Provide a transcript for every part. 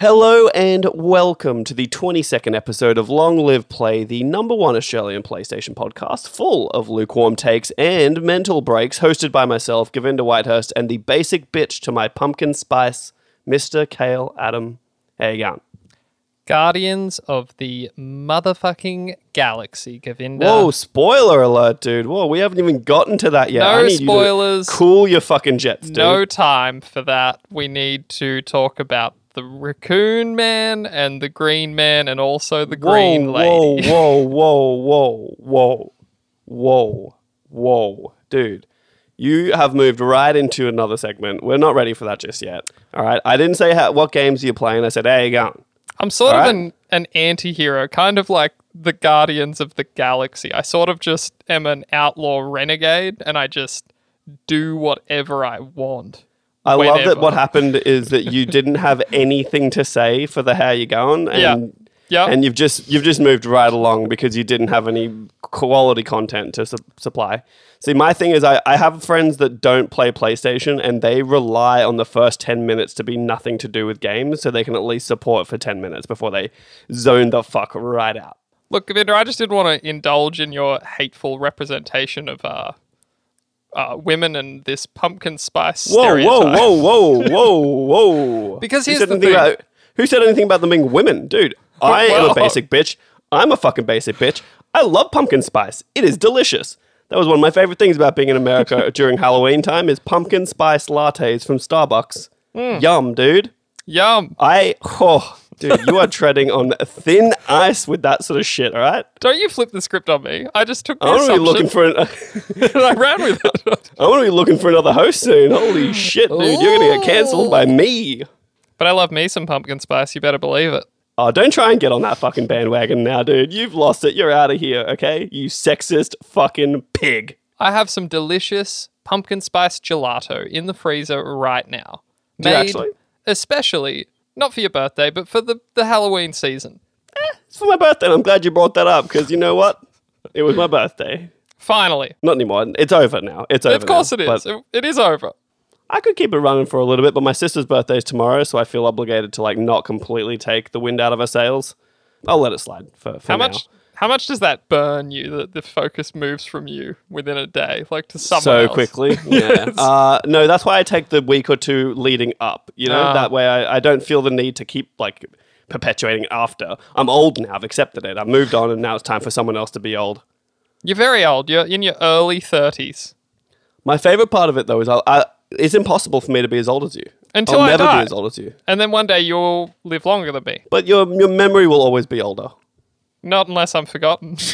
Hello and welcome to the 22nd episode of Long Live Play, the number one Australian PlayStation podcast, full of lukewarm takes and mental breaks, hosted by myself, Govinda Whitehurst, and the basic bitch to my pumpkin spice, Mr. Kale Adam. How you going? Guardians of the motherfucking galaxy, Govinda. Whoa, spoiler alert, dude. Whoa, we haven't even gotten to that yet. No need you spoilers. cool your fucking jets, dude. no time for that. We need to talk about the raccoon man and the green man and also the green whoa, lady. Whoa, whoa, whoa, whoa, whoa, whoa, whoa, dude. You have moved right into another segment. We're not ready for that just yet. All right. I didn't say how, what games you're playing. I said, hey, you going? I'm sort of Alright. an, an anti hero, kind of like the Guardians of the Galaxy. I sort of just am an outlaw renegade and I just do whatever I want. I love that what happened is that you didn't have anything to say for the how you going, and Yeah. Yeah. and you've just you've just moved right along because you didn't have any quality content to su- supply. See, my thing is, I, I have friends that don't play PlayStation and they rely on the first 10 minutes to be nothing to do with games so they can at least support for 10 minutes before they zone the fuck right out. Look, Govinda, I just didn't want to indulge in your hateful representation of uh, uh, women and this pumpkin spice Whoa, stereotype. whoa, whoa, whoa, whoa, whoa. Because who here's said the thing. About, who said anything about them being women? Dude, I am a basic bitch. I'm a fucking basic bitch. I love pumpkin spice. It is delicious. That was one of my favorite things about being in America during Halloween time is pumpkin spice lattes from Starbucks. Hmm. Yum, dude. Yum. I, oh, dude, you are treading on thin ice with that sort of shit, all right? Don't you flip the script on me. I just took the I want to be looking for an, and I ran with it. I want to be looking for another host soon. Holy shit, dude, you're gonna get cancelled by me. but I love me some pumpkin spice. You better believe it. Oh, don't try and get on that fucking bandwagon now, dude. You've lost it. You're out of here, okay? You sexist fucking pig. I have some delicious pumpkin spice gelato in the freezer right now. Do you actually? especially not for your birthday, but for the, the Halloween season. Eh, it's for my birthday. and I'm glad you brought that up because you know what? It was my birthday. Finally. Not anymore. It's over now. It's over. Of course now. it is. But It, it is over. I could keep it running for a little bit, but my sister's birthday is tomorrow, so I feel obligated to like not completely take the wind out of her sails. I'll let it slide for, for How now. much how much does that burn you that the focus moves from you within a day? Like to someone so else? quickly. Yeah. uh, no, that's why I take the week or two leading up. You know, Ah. that way I, I don't feel the need to keep like perpetuating it after. I'm old now. I've accepted it. I've moved on, and now it's time for someone else to be old. You're very old. You're in your early thirties. My favorite part of it though is I, I, it's impossible for me to be as old as you. Until I'll I never die. be as old as you. And then one day you'll live longer than me. But your your memory will always be older. Not unless I'm forgotten.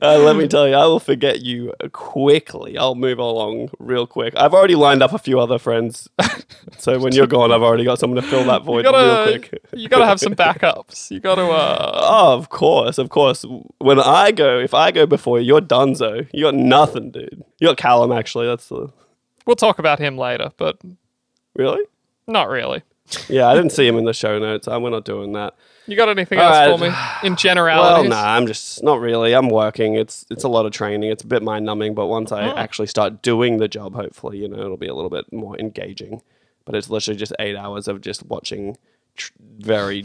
Uh, let me tell you, I will forget you quickly. I'll move along real quick. I've already lined up a few other friends, so when you're gone, I've already got someone to fill that void gotta quick. you gotta have some backups. You gotta uh Oh, of course, of course. When I go, if I go before you, you're Dunzo. You got nothing, dude. You got Callum, actually. That's the we'll talk about him later, but really. not really. Yeah, I didn't see him in the show notes. Uh, we're not doing that. You got anything All else right. for me? In Well, generalities? nah, I'm just not really. I'm working. It's it's a lot of training. It's a bit mind numbing, but once. I actually start doing the job, hopefully, you know, it'll be a little bit more engaging. But it's literally just eight hours of just watching tr- very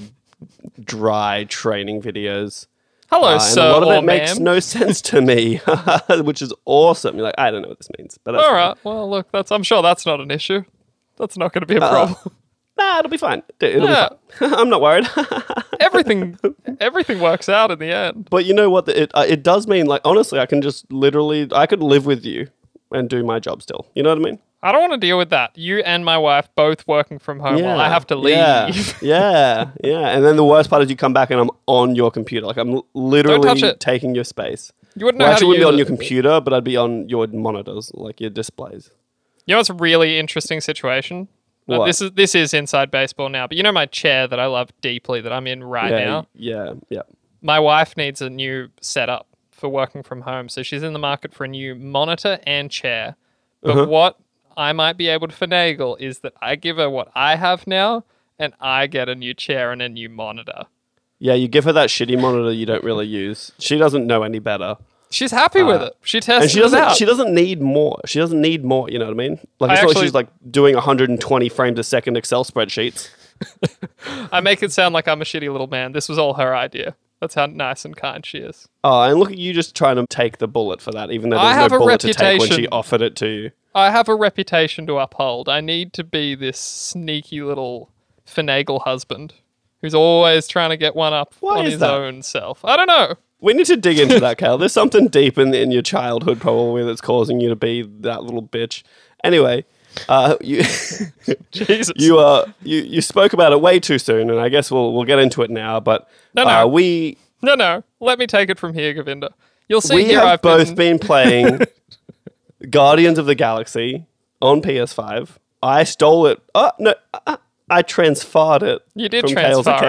dry training videos. Hello, Uh, and sir a lot of or it makes no sense to me, which is awesome. You're like, I don't know what this means, but all right. Fine. Well, look, that's I'm sure that's not an issue. That's not going to be a Uh, problem. Nah, it'll be fine. It'll Yeah. be fine. I'm not worried. everything, everything works out in the end. but you know what? It uh, it does mean like honestly, I can just literally I could live with you and do my job still. You know what I mean? I don't want to deal with that. You and my wife both working from home while I have to leave. Yeah, yeah, yeah. And then the worst part is you come back and I'm on your computer. Like I'm literally taking your space. You wouldn't know Well, how actually, to wouldn't be on it. your computer, but I'd be on your monitors, like your displays. You know it's a really interesting situation? What? This is this is inside baseball now, but you know my chair that I love deeply that I'm in right yeah, now. yeah, yeah. My wife needs a new setup for working from home, so she's in the market for a new monitor and chair. But Uh-huh. what I might be able to finagle is that I give her what I have now, and I get a new chair and a new monitor. Yeah, you give her that shitty monitor you don't really use. She doesn't know any better. She's happy with it. She tested Uh, and she it doesn't out. she doesn't need more she doesn't need more you know what i mean like I it's not like actually- she's like doing 120 frames a second excel spreadsheets I make it sound like I'm a shitty little man. This was all her idea. That's how nice and kind she is. Oh, and look at you just trying to take the bullet for that, even though I have no a bullet to take when she offered it to you. I have a reputation to uphold. I need to be this sneaky little finagle husband who's always trying to get one up Why on his that? own self. I don't know. We need to dig into that, Cal. There's something deep in, in your childhood probably that's causing you to be that little bitch. Anyway, uh, you Jesus. you uh you, you spoke about it way too soon, and I guess we'll we'll get into it now. But No, no. Uh, we no, no. Let me take it from here, Govinda. You'll see we here have I've both been, been playing Guardians of the Galaxy on PS5. I stole it. Oh no, I, I transferred it. You did from Kale's transfer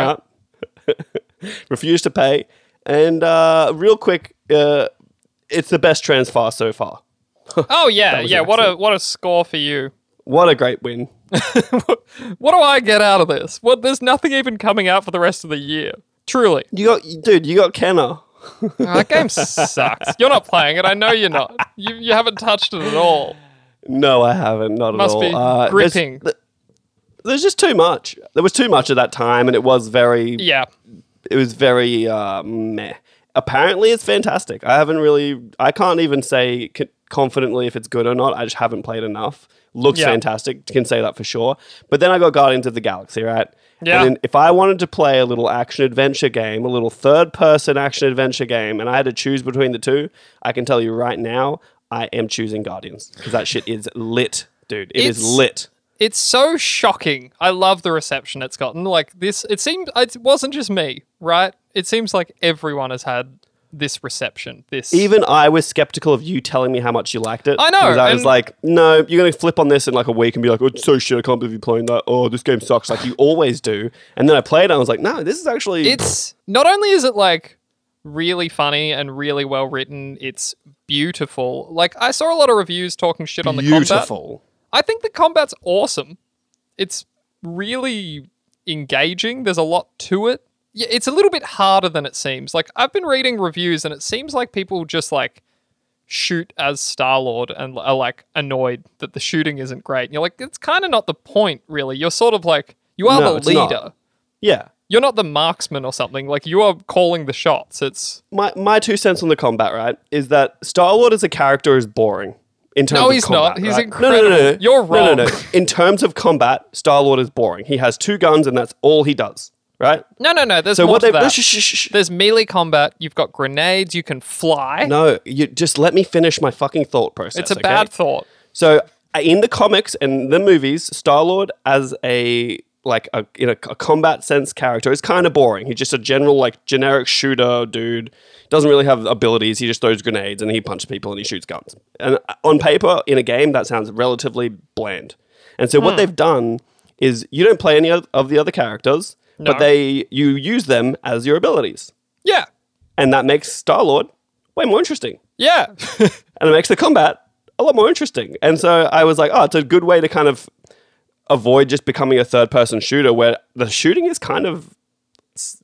it. account. Refused to pay, and uh, real quick, uh, it's the best transfer so far. Oh yeah, yeah. What a what a score for you. What a great win! What do I get out of this? What there's nothing even coming out for the rest of the year. Truly. You got, dude. You got Kena. Oh, that game sucks. You're not playing it. I know you're not. You you haven't touched it at all. No, I haven't. Not Must at all. Must be Uh, gripping. th- There's just too much. There was too much at that time, and it was very Yeah. It was very uh, meh. Apparently, it's fantastic. I haven't really, I can't even say c- confidently if it's good or not. I just haven't played enough. Looks Yeah. fantastic. Can say that for sure. But then I got Guardians of the Galaxy, right? Yeah. And if I wanted to play a little action adventure game, a little third person action adventure game, and I had to choose between the two, I can tell you right now, I am choosing Guardians because that shit is lit, dude. It is It's- lit. It's so shocking. I love the reception it's gotten. Like this, it seemed it wasn't just me, right? It seems like everyone has had this reception. This Even I was skeptical of you telling me how much you liked it. I know, Because I was like, no, you're going to flip on this in like a week and be like, oh, it's so shit. I can't believe you're playing that. Oh, this game sucks. Like you always do. And then I played it and I was like, no, this is actually. it's not only is it like really funny and really well written, it's beautiful. Like I saw a lot of reviews talking shit on the combat. beautiful. I think the combat's awesome. It's really engaging. There's a lot to it. Yeah, it's a little bit harder than it seems. Like I've been reading reviews and it seems like people just like shoot as Star Lord and are like annoyed that the shooting isn't great. And you're like, it's kind of not the point, really. You're sort of like you are No, the it's not. leader. Yeah. You're not the marksman or something. Like you are calling the shots. It's My, my two cents on the combat, right, is that Star Lord as a character is boring. In terms No, of he's combat, not. He's right? incredible. No, no, no, no. You're wrong. No, no, no. In terms of combat, Star Lord is boring. He has two guns and that's all he does, right? no, no, no. There's So more what to that. shh, shh, shh. There's melee combat. You've got grenades. You can fly. No, you just let me finish my fucking thought process. it's a okay? bad thought. So uh, in the comics and the movies, Star Lord as a like a in a, a combat sense character is kind of boring. He's just a general like generic shooter dude. Doesn't really have abilities. He just throws grenades and he punches people and he shoots guns. And uh, on paper, in a game, that sounds relatively bland. And so Hmm. what they've done is you don't play any of the other characters, No. but they you use them as your abilities, Yeah. and that makes Star Lord way more interesting Yeah. and it makes the combat a lot more interesting. And so I was like, oh, it's a good way to kind of avoid just becoming a third person shooter where the shooting is kind of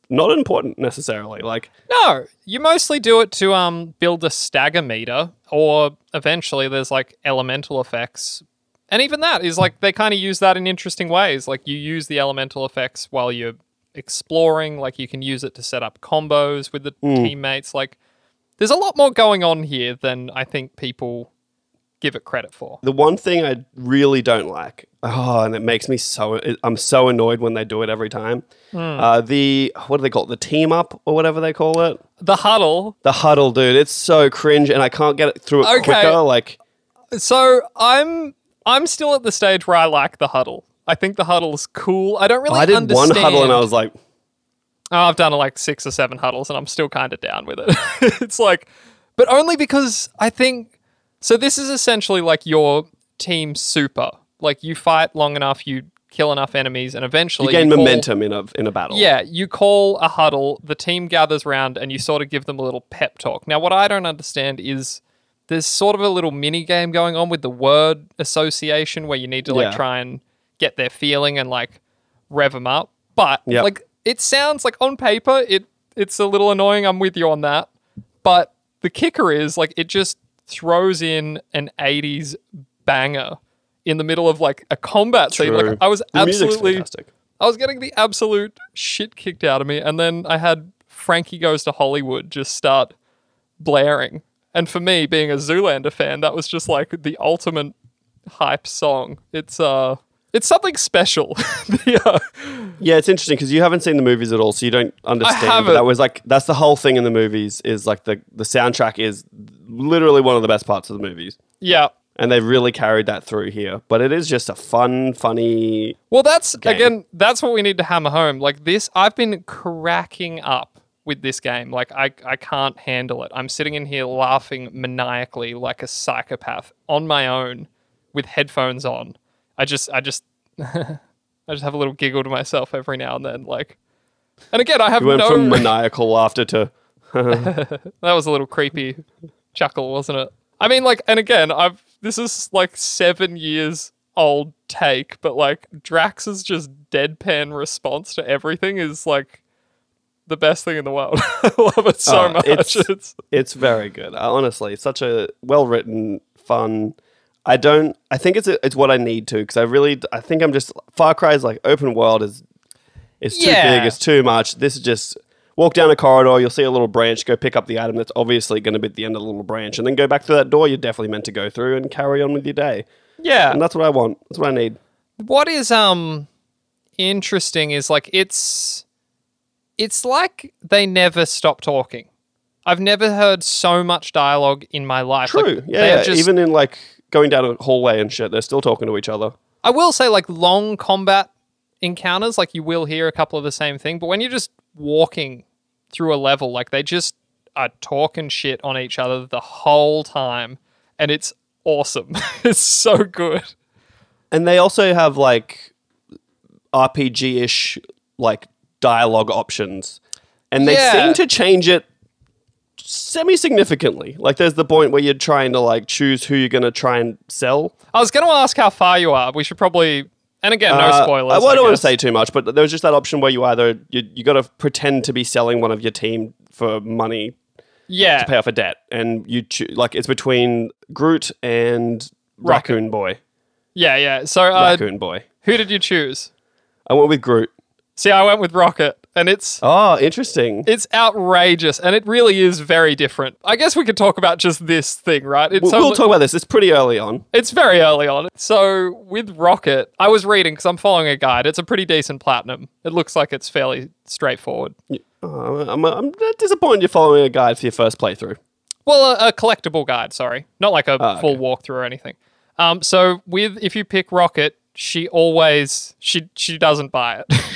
not important necessarily. Like, no, you mostly do it to um build a stagger meter, or eventually there's like elemental effects. And even that is like they kind of use that in interesting ways. Like you use the elemental effects while you're exploring, like you can use it to set up combos with the teammates. Like there's a lot more going on here than I think people give it credit for. the one thing I really don't like, oh, and it makes me so, I'm so annoyed when they do it every time. Hmm. Uh, the, what do they call it? The team up or whatever they call it? The huddle The huddle, dude. It's so cringe and I can't get it through it Okay. quicker. Like, So I'm I'm still at the stage where I like the huddle. I think the huddle's cool. I don't really. I did one huddle and I was like, Oh, I've done like six or seven huddles, and I'm still kind of down with it. it's like, but only because I think. So this is essentially like your team super. Like you fight long enough, you kill enough enemies, and eventually you gain call- momentum in a, in a battle. Yeah, you call a huddle, the team gathers round, and you sort of give them a little pep talk. Now, what I don't understand is there's sort of a little mini game going on with the word association where you need to like Yeah. try and get their feeling and like rev them up. But Yep. like it sounds like on paper it it's a little annoying. I'm with you on that. But the kicker is like it just throws in an 80s banger in the middle of like a combat scene. Like I was The absolutely. I was getting the absolute shit kicked out of me, and then I had Frankie Goes to Hollywood just start blaring. And for me, being a Zoolander fan, that was just like the ultimate hype song. It's uh, it's something special. the, uh, Yeah, it's interesting because you haven't seen the movies at all, so you don't understand. That was like that's the whole thing in the movies is like the the soundtrack is literally one of the best parts of the movies, yeah. and they've really carried that through here. But it is just a fun, funny. Well, that's game. again, that's what we need to hammer home. Like this, I've been cracking up with this game. Like I, I can't handle it. I'm sitting in here laughing maniacally like a psychopath on my own with headphones on. I just, I just, I just have a little giggle to myself every now and then. Like, and again, I have You went no. from maniacal laughter to that was a little creepy chuckle, wasn't it? I mean, like, and again, I've this is like seven years old take, but like Drax's just deadpan response to everything is like the best thing in the world. I love it so Oh, much. it's- It's, It's very good. Uh, Honestly, it's such a well written, fun. I don't. I think it's a, it's what I need to because I really. I think I'm just Far Cry's like open world is is too Yeah. big. It's too much. This is just walk down a corridor. You'll see a little branch. Go pick up the item that's obviously going to be at the end of the little branch, and then go back to that door you're definitely meant to go through and carry on with your day. yeah. And that's what I want. That's what I need. what is um interesting is like it's it's like they never stop talking. I've never heard so much dialogue in my life. Like, True. they yeah. are yeah. just- Even in like going down a hallway and shit, they're still talking to each other. I will say, like long combat encounters, like you will hear a couple of the same thing, but when you're just walking through a level, like they just are talking shit on each other the whole time, and it's awesome. it's so good. and they also have like RPG ish like dialogue options, and they Yeah. seem to change it semi significantly. Like there's the point where you're trying to like choose who you're going to try and sell. I was going to ask how far you are. We should probably, and again, no Uh, spoilers. I, well, I don't want to say too much, but there's just that option where you either you, you got to pretend to be selling one of your team for money Yeah, to pay off a debt, and you choo- like it's between Groot and Rocket. Raccoon Boy. yeah, yeah. So, uh, Raccoon Boy. who did you choose? I went with Groot. See, I went with Rocket, and it's Oh, interesting. it's outrageous, and it really is very different. I guess we could talk about just this thing, right? It's We'll, we'll talk about this. It's pretty early on. It's very early on. So with Rocket, I was reading because I'm following a guide. It's a pretty decent platinum. It looks like it's fairly straightforward. Uh, I'm, I'm disappointed you're following a guide for your first playthrough. Well, a, a collectible guide, sorry, not like a Ah, full walkthrough or anything. Um, so with if you pick Rocket, she always she she doesn't buy it.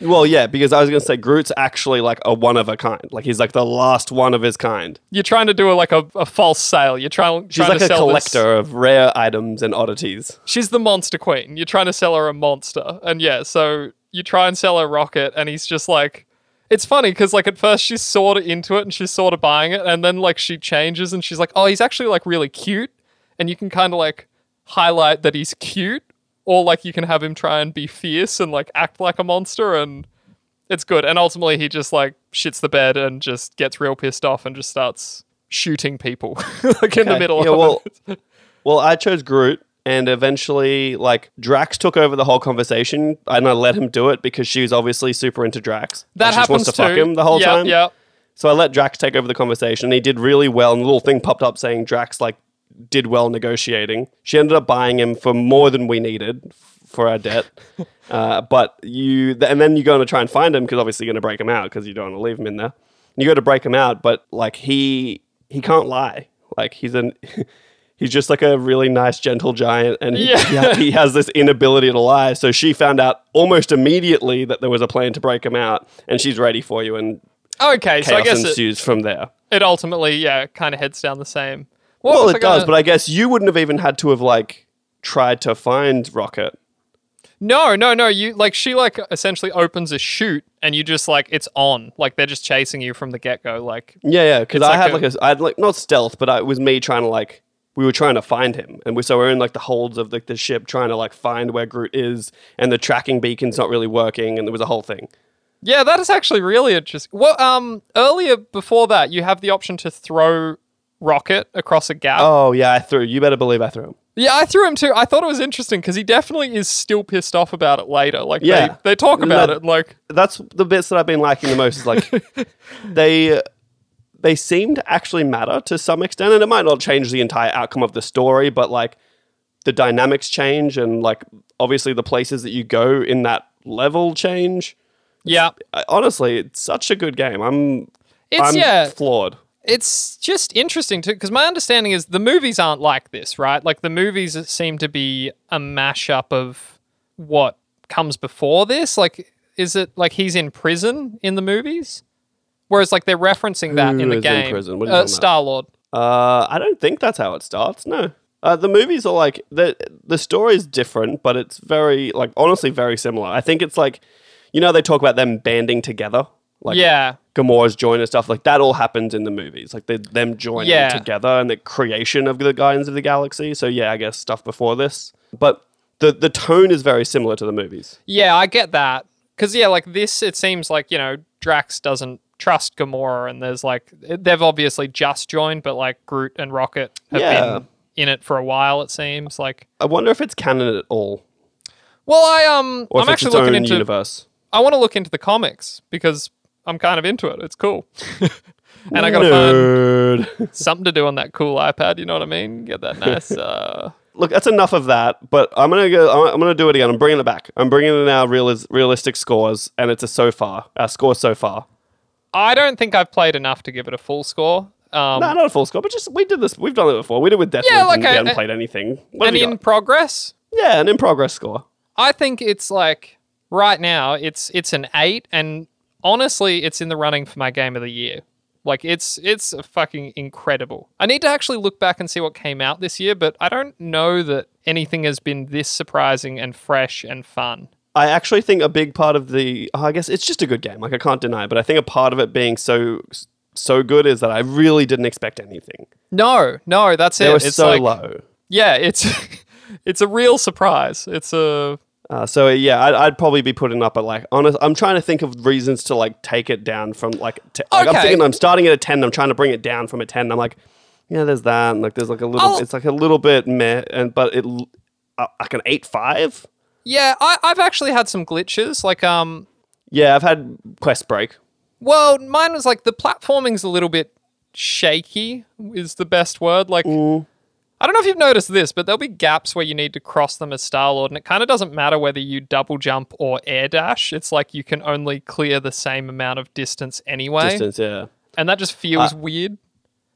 Well, yeah, because I was going to say Groot's actually like a one of a kind. Like he's like the last one of his kind. You're trying to do a, like a, a false sale. You're trying She's trying like to a sell this- collector of rare items and oddities. She's the monster queen. You're trying to sell her a monster. And yeah, so you try and sell her Rocket, and he's just like, it's funny because like at first she's sort of into it and she's sort of buying it, and then like she changes and she's like, oh, he's actually like really cute, and you can kind of like highlight that he's cute, or like you can have him try and be fierce and like act like a monster, and it's good. And ultimately, he just like shits the bed and just gets real pissed off and just starts shooting people like in the middle Yeah, of well, it. Well, I chose Groot, and eventually, like Drax took over the whole conversation, and I let him do it because she was obviously super into Drax. That just wants happens to fuck him the whole yeah, time. Yeah. So I let Drax take over the conversation. And he did really well, and the little thing popped up saying Drax like did well negotiating. She ended up buying him for more than we needed for our debt. uh, but you, th- and then you go to try and find him because obviously you're going to break him out because you don't want to leave him in there. You go to break him out, but like he he can't lie. Like he's an. He's just like a really nice, gentle giant, and he, Yeah. he, has this inability to lie. So she found out almost immediately that there was a plan to break him out, and she's ready for you. And Okay, so I chaos guess it, ensues from there. it ultimately, yeah, kind of heads down the same. What Well, I it does, gonna- but I guess you wouldn't have even had to have like tried to find Rocket. no, no, no. You like she like essentially opens a chute, and you just like it's on. Like they're just chasing you from the get go. Like Yeah, yeah, because I like had a- like a, I had like not stealth, but I, it was me trying to like we were trying to find him, and we so we're in like the holds of like the ship trying to like find where Groot is, and the tracking beacon's not really working, and there was a whole thing. yeah, that is actually really interesting. Well, um, earlier before that, you have the option to throw rocket across a gap. Oh yeah, I threw. You better believe I threw him. Yeah, I threw him too. I thought it was interesting because he definitely is still pissed off about it later. Like, Yeah. they, they talk about that- it. Like, That's the bits that I've been liking the most. Is like they they seem to actually matter to some extent, and it might not change the entire outcome of the story, but like the dynamics change, and like obviously the places that you go in that level change. yeah, I, uh, honestly, it's such a good game. I'm it's I'm yeah, floored. It's just interesting too because my understanding is the movies aren't like this, right? Like the movies seem to be a mashup of what comes before this. Like, is it like he's in prison in the movies? Whereas, like they're referencing that Who in the is in game. prison? What are you uh. Star Lord. Uh, I don't think that's how it starts. No. Uh, the movies are like the the story is different, but it's very like honestly very similar. I think it's like you know they talk about them banding together, like yeah, Gamora's join and stuff like that. All happens in the movies, like they, them joining Yeah. together and the creation of the Guardians of the Galaxy. So yeah, I guess stuff before this, but the the tone is very similar to the movies. yeah, I get that. Because yeah, like this, it seems like you know Drax doesn't trust Gamora, and there's like they've obviously just joined, but like Groot and Rocket have Yeah. been in it for a while. It seems like. I wonder if it's canon at all, Well, I um, or I'm actually looking into. universe. I want to look into the comics because I'm kind of into it. It's cool, and I got to find something to do on that cool iPad. You know what I mean? Get that nice. Uh, look, that's enough of that. But I'm gonna go. I'm, gonna do it again. I'm bringing it back. I'm bringing in our realis- realistic scores, and it's a so far. Our score so far. I don't think I've played enough to give it a full score. Um, no, not a full score, but just we did this. We've done it before. We did with Deathloop. Yeah, like and we a- hadn't a- played anything. What you in progress, Yeah, an in progress score. I think it's like right now it's it's an eight, and honestly, it's in the running for my game of the year. Like it's it's fucking incredible. I need to actually look back and see what came out this year, but I don't know that anything has been this surprising and fresh and fun. I actually think a big part of the. oh, I guess it's just a good game. Like I can't deny, it, but I think a part of it being so so good is that I really didn't expect anything. No, no, that's They it. it's so like, low. Yeah, it's it's a real surprise. It's a Uh, so yeah, I'd, I'd probably be putting up at like honest. I'm trying to think of reasons to like take it down from like. T- like I'm Okay. thinking I'm starting at a ten. I'm trying to bring it down from a ten. I'm like, yeah, there's that. And like there's like a little. I'll- it's like a little bit meh, and but it uh, like an eight five. yeah. I, I've actually had some glitches. Like um, Yeah, I've had quest break. well, mine was like the platforming's a little bit shaky. Is the best word. Like I don't know if you've noticed this, but there'll be gaps where you need to cross them as Star Lord, and it kind of doesn't matter whether you double jump or air dash. It's like you can only clear the same amount of distance anyway, Distance, yeah. and that just feels weird.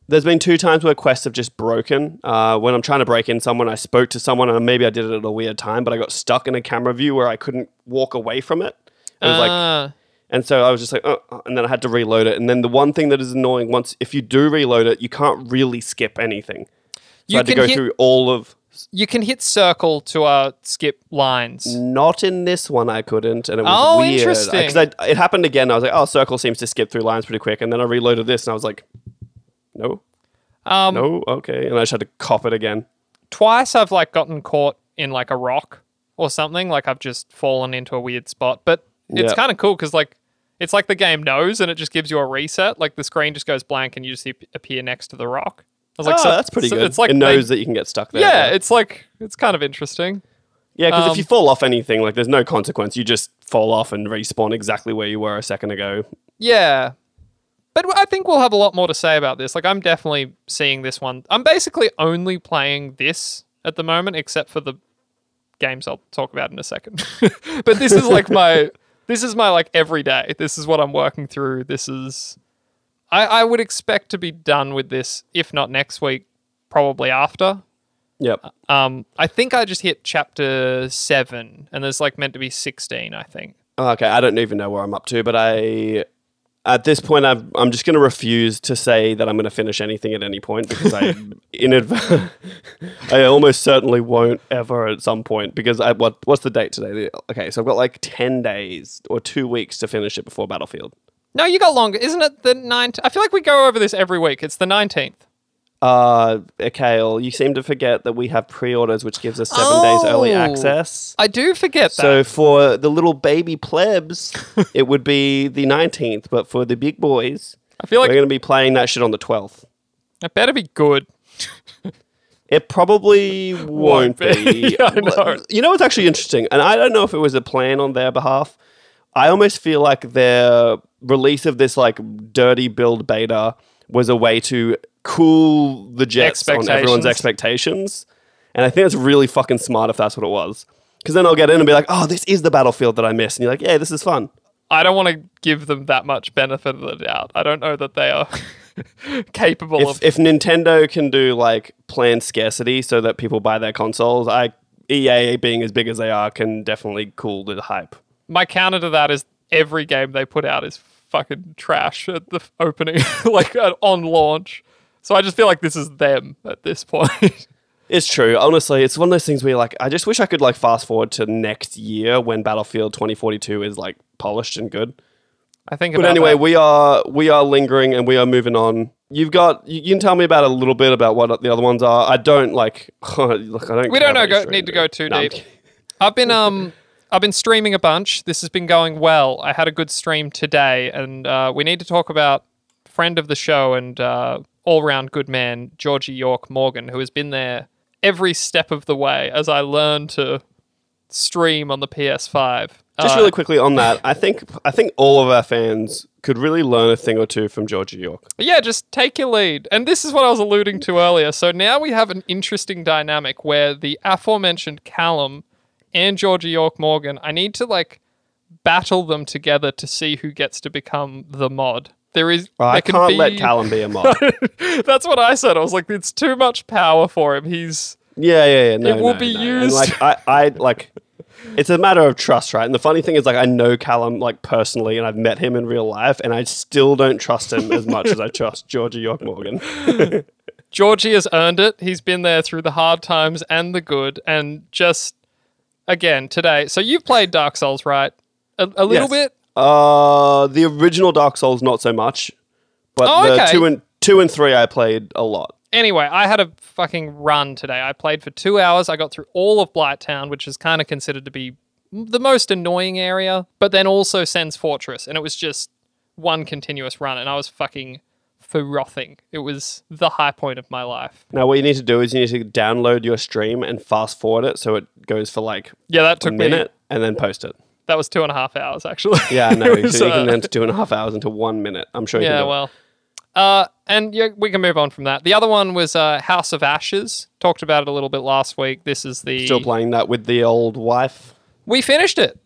There's been two times where quests have just broken. Uh, when I'm trying to break in someone, I spoke to someone, and maybe I did it at a weird time, but I got stuck in a camera view where I couldn't walk away from it. It was like Uh, And so I was just like, oh," and then I had to reload it. And then the one thing that is annoying, once if you do reload it, you can't really skip anything. So You I had to can go hit- through all of. you can hit circle to uh, skip lines. Not in this one, I couldn't, and it was Oh, weird. interesting. Because it happened again. I was like, oh, circle seems to skip through lines pretty quick. And then I reloaded this, and I was like, no, Um, no, okay. And I just had to cop it again. twice I've like gotten caught in like a rock or something. Like I've just fallen into a weird spot. But it's Yeah. kind of cool because like it's like the game knows and it just gives you a reset. Like the screen just goes blank and you just ap- appear next to the rock. I was like, oh, so- that's pretty so good. It's like it they- knows that you can get stuck there. yeah, it's like it's kind of interesting. Yeah, because Um, if you fall off anything, like there's no consequence. You just fall off and respawn exactly where you were a second ago. Yeah. But I think we'll have a lot more to say about this. Like, I'm definitely seeing this one. I'm basically only playing this at the moment, except for the games I'll talk about in a second. but this is like my, this is my like every day. This is what I'm working through. This is, I, I would expect to be done with this, if not next week, probably after. Yep. Um, I think I just hit chapter seven, and there's like meant to be 16, I think. Oh, Okay, I don't even know where I'm up to, but I at this point I'm I'm just going to refuse to say that I'm going to finish anything at any point because I in adv- I almost certainly won't ever at some point because I what what's the date today? Okay, so I've got like 10 days or 2 weeks to finish it before Battlefield. No, you got longer. Isn't it the 9th? I feel like we go over this every week. It's the 19th. Uh, Kale, you seem to forget that we have pre-orders which gives us 7 days early Oh. access. I do forget that. So for the little baby plebs, it would be the 19th, but for the big boys, I feel like we're going to be playing that shit on the 12th. it better be good. It probably won't, be. be. Yeah, I know. You know what's actually interesting, and I don't know if it was a plan on their behalf. I almost feel like their release of this like dirty build beta was a way to cool the jets on everyone's expectations, and I think it's really fucking smart if that's what it was. Because then I'll get in and be like, "Oh, this is the battlefield that I missed," and you're like, "Yeah, this is fun." I don't want to give them that much benefit of the doubt. I don't know that they are capable If, of. if Nintendo can do like planned scarcity so that people buy their consoles, I EA being as big as they are can definitely cool the hype. My counter to that is every game they put out is fucking trash at the opening, like uh, on launch. So I just feel like this is them at this point. It's true. Honestly, it's one of those things where you're like, I just wish I could like fast forward to next year when Battlefield 2042 is like polished and good. I think. But anyway, that. we are we are lingering and we are moving on. You've got you you can tell me about a little bit about what the other ones are. I don't like. look, I don't. We don't know. Go, need to go too No, deep. I've been um I've been streaming a bunch. This has been going well. I had a good stream today, and uh, we need to talk about friend of the show and uh, all round good man Georgie York Morgan, who has been there every step of the way as I learn to stream on the PS5. Just Uh, really quickly on that, I think I think all of our fans could really learn a thing or two from Georgia York. Yeah, just take your lead. And this is what I was alluding to earlier. So now we have an interesting dynamic where the aforementioned Callum and Georgia York Morgan, I need to like battle them together to see who gets to become the mod. There is I there can can't be, let Callum be a mod. That's what I said. I was like, it's too much power for him. He's Yeah, yeah, yeah. No, It will no, be no. And, used. like I, I like. It's a matter of trust, right? And the funny thing is, like, I know Callum like personally, and I've met him in real life, and I still don't trust him as much as I trust Georgia York Morgan. Georgie has earned it. He's been there through the hard times and the good. And just again today. So you've played Dark Souls, right? A, a little Yes. bit. Uh, the original Dark Souls, not so much, but Oh, the okay. two and two and three I played a lot. Anyway, I had a fucking run today. I played for two hours. I got through all of Blighttown, which is kind of considered to be the most annoying area, but then also Sen's Fortress. And it was just one continuous run, and I was fucking frothing. It was the high point of my life. Now, what you need to do is you need to download your stream and fast forward it so it goes for like Yeah, that a took me. minute, and then post it. That was two and a half hours, actually. Yeah, no, was, so you uh, can enter two and a half hours into one minute. I'm sure you can Yeah, it. well. Uh, and yeah, we can move on from that. The other one was uh, House of Ashes. Talked about it a little bit last week. This is the Still playing that with the old wife. we finished it.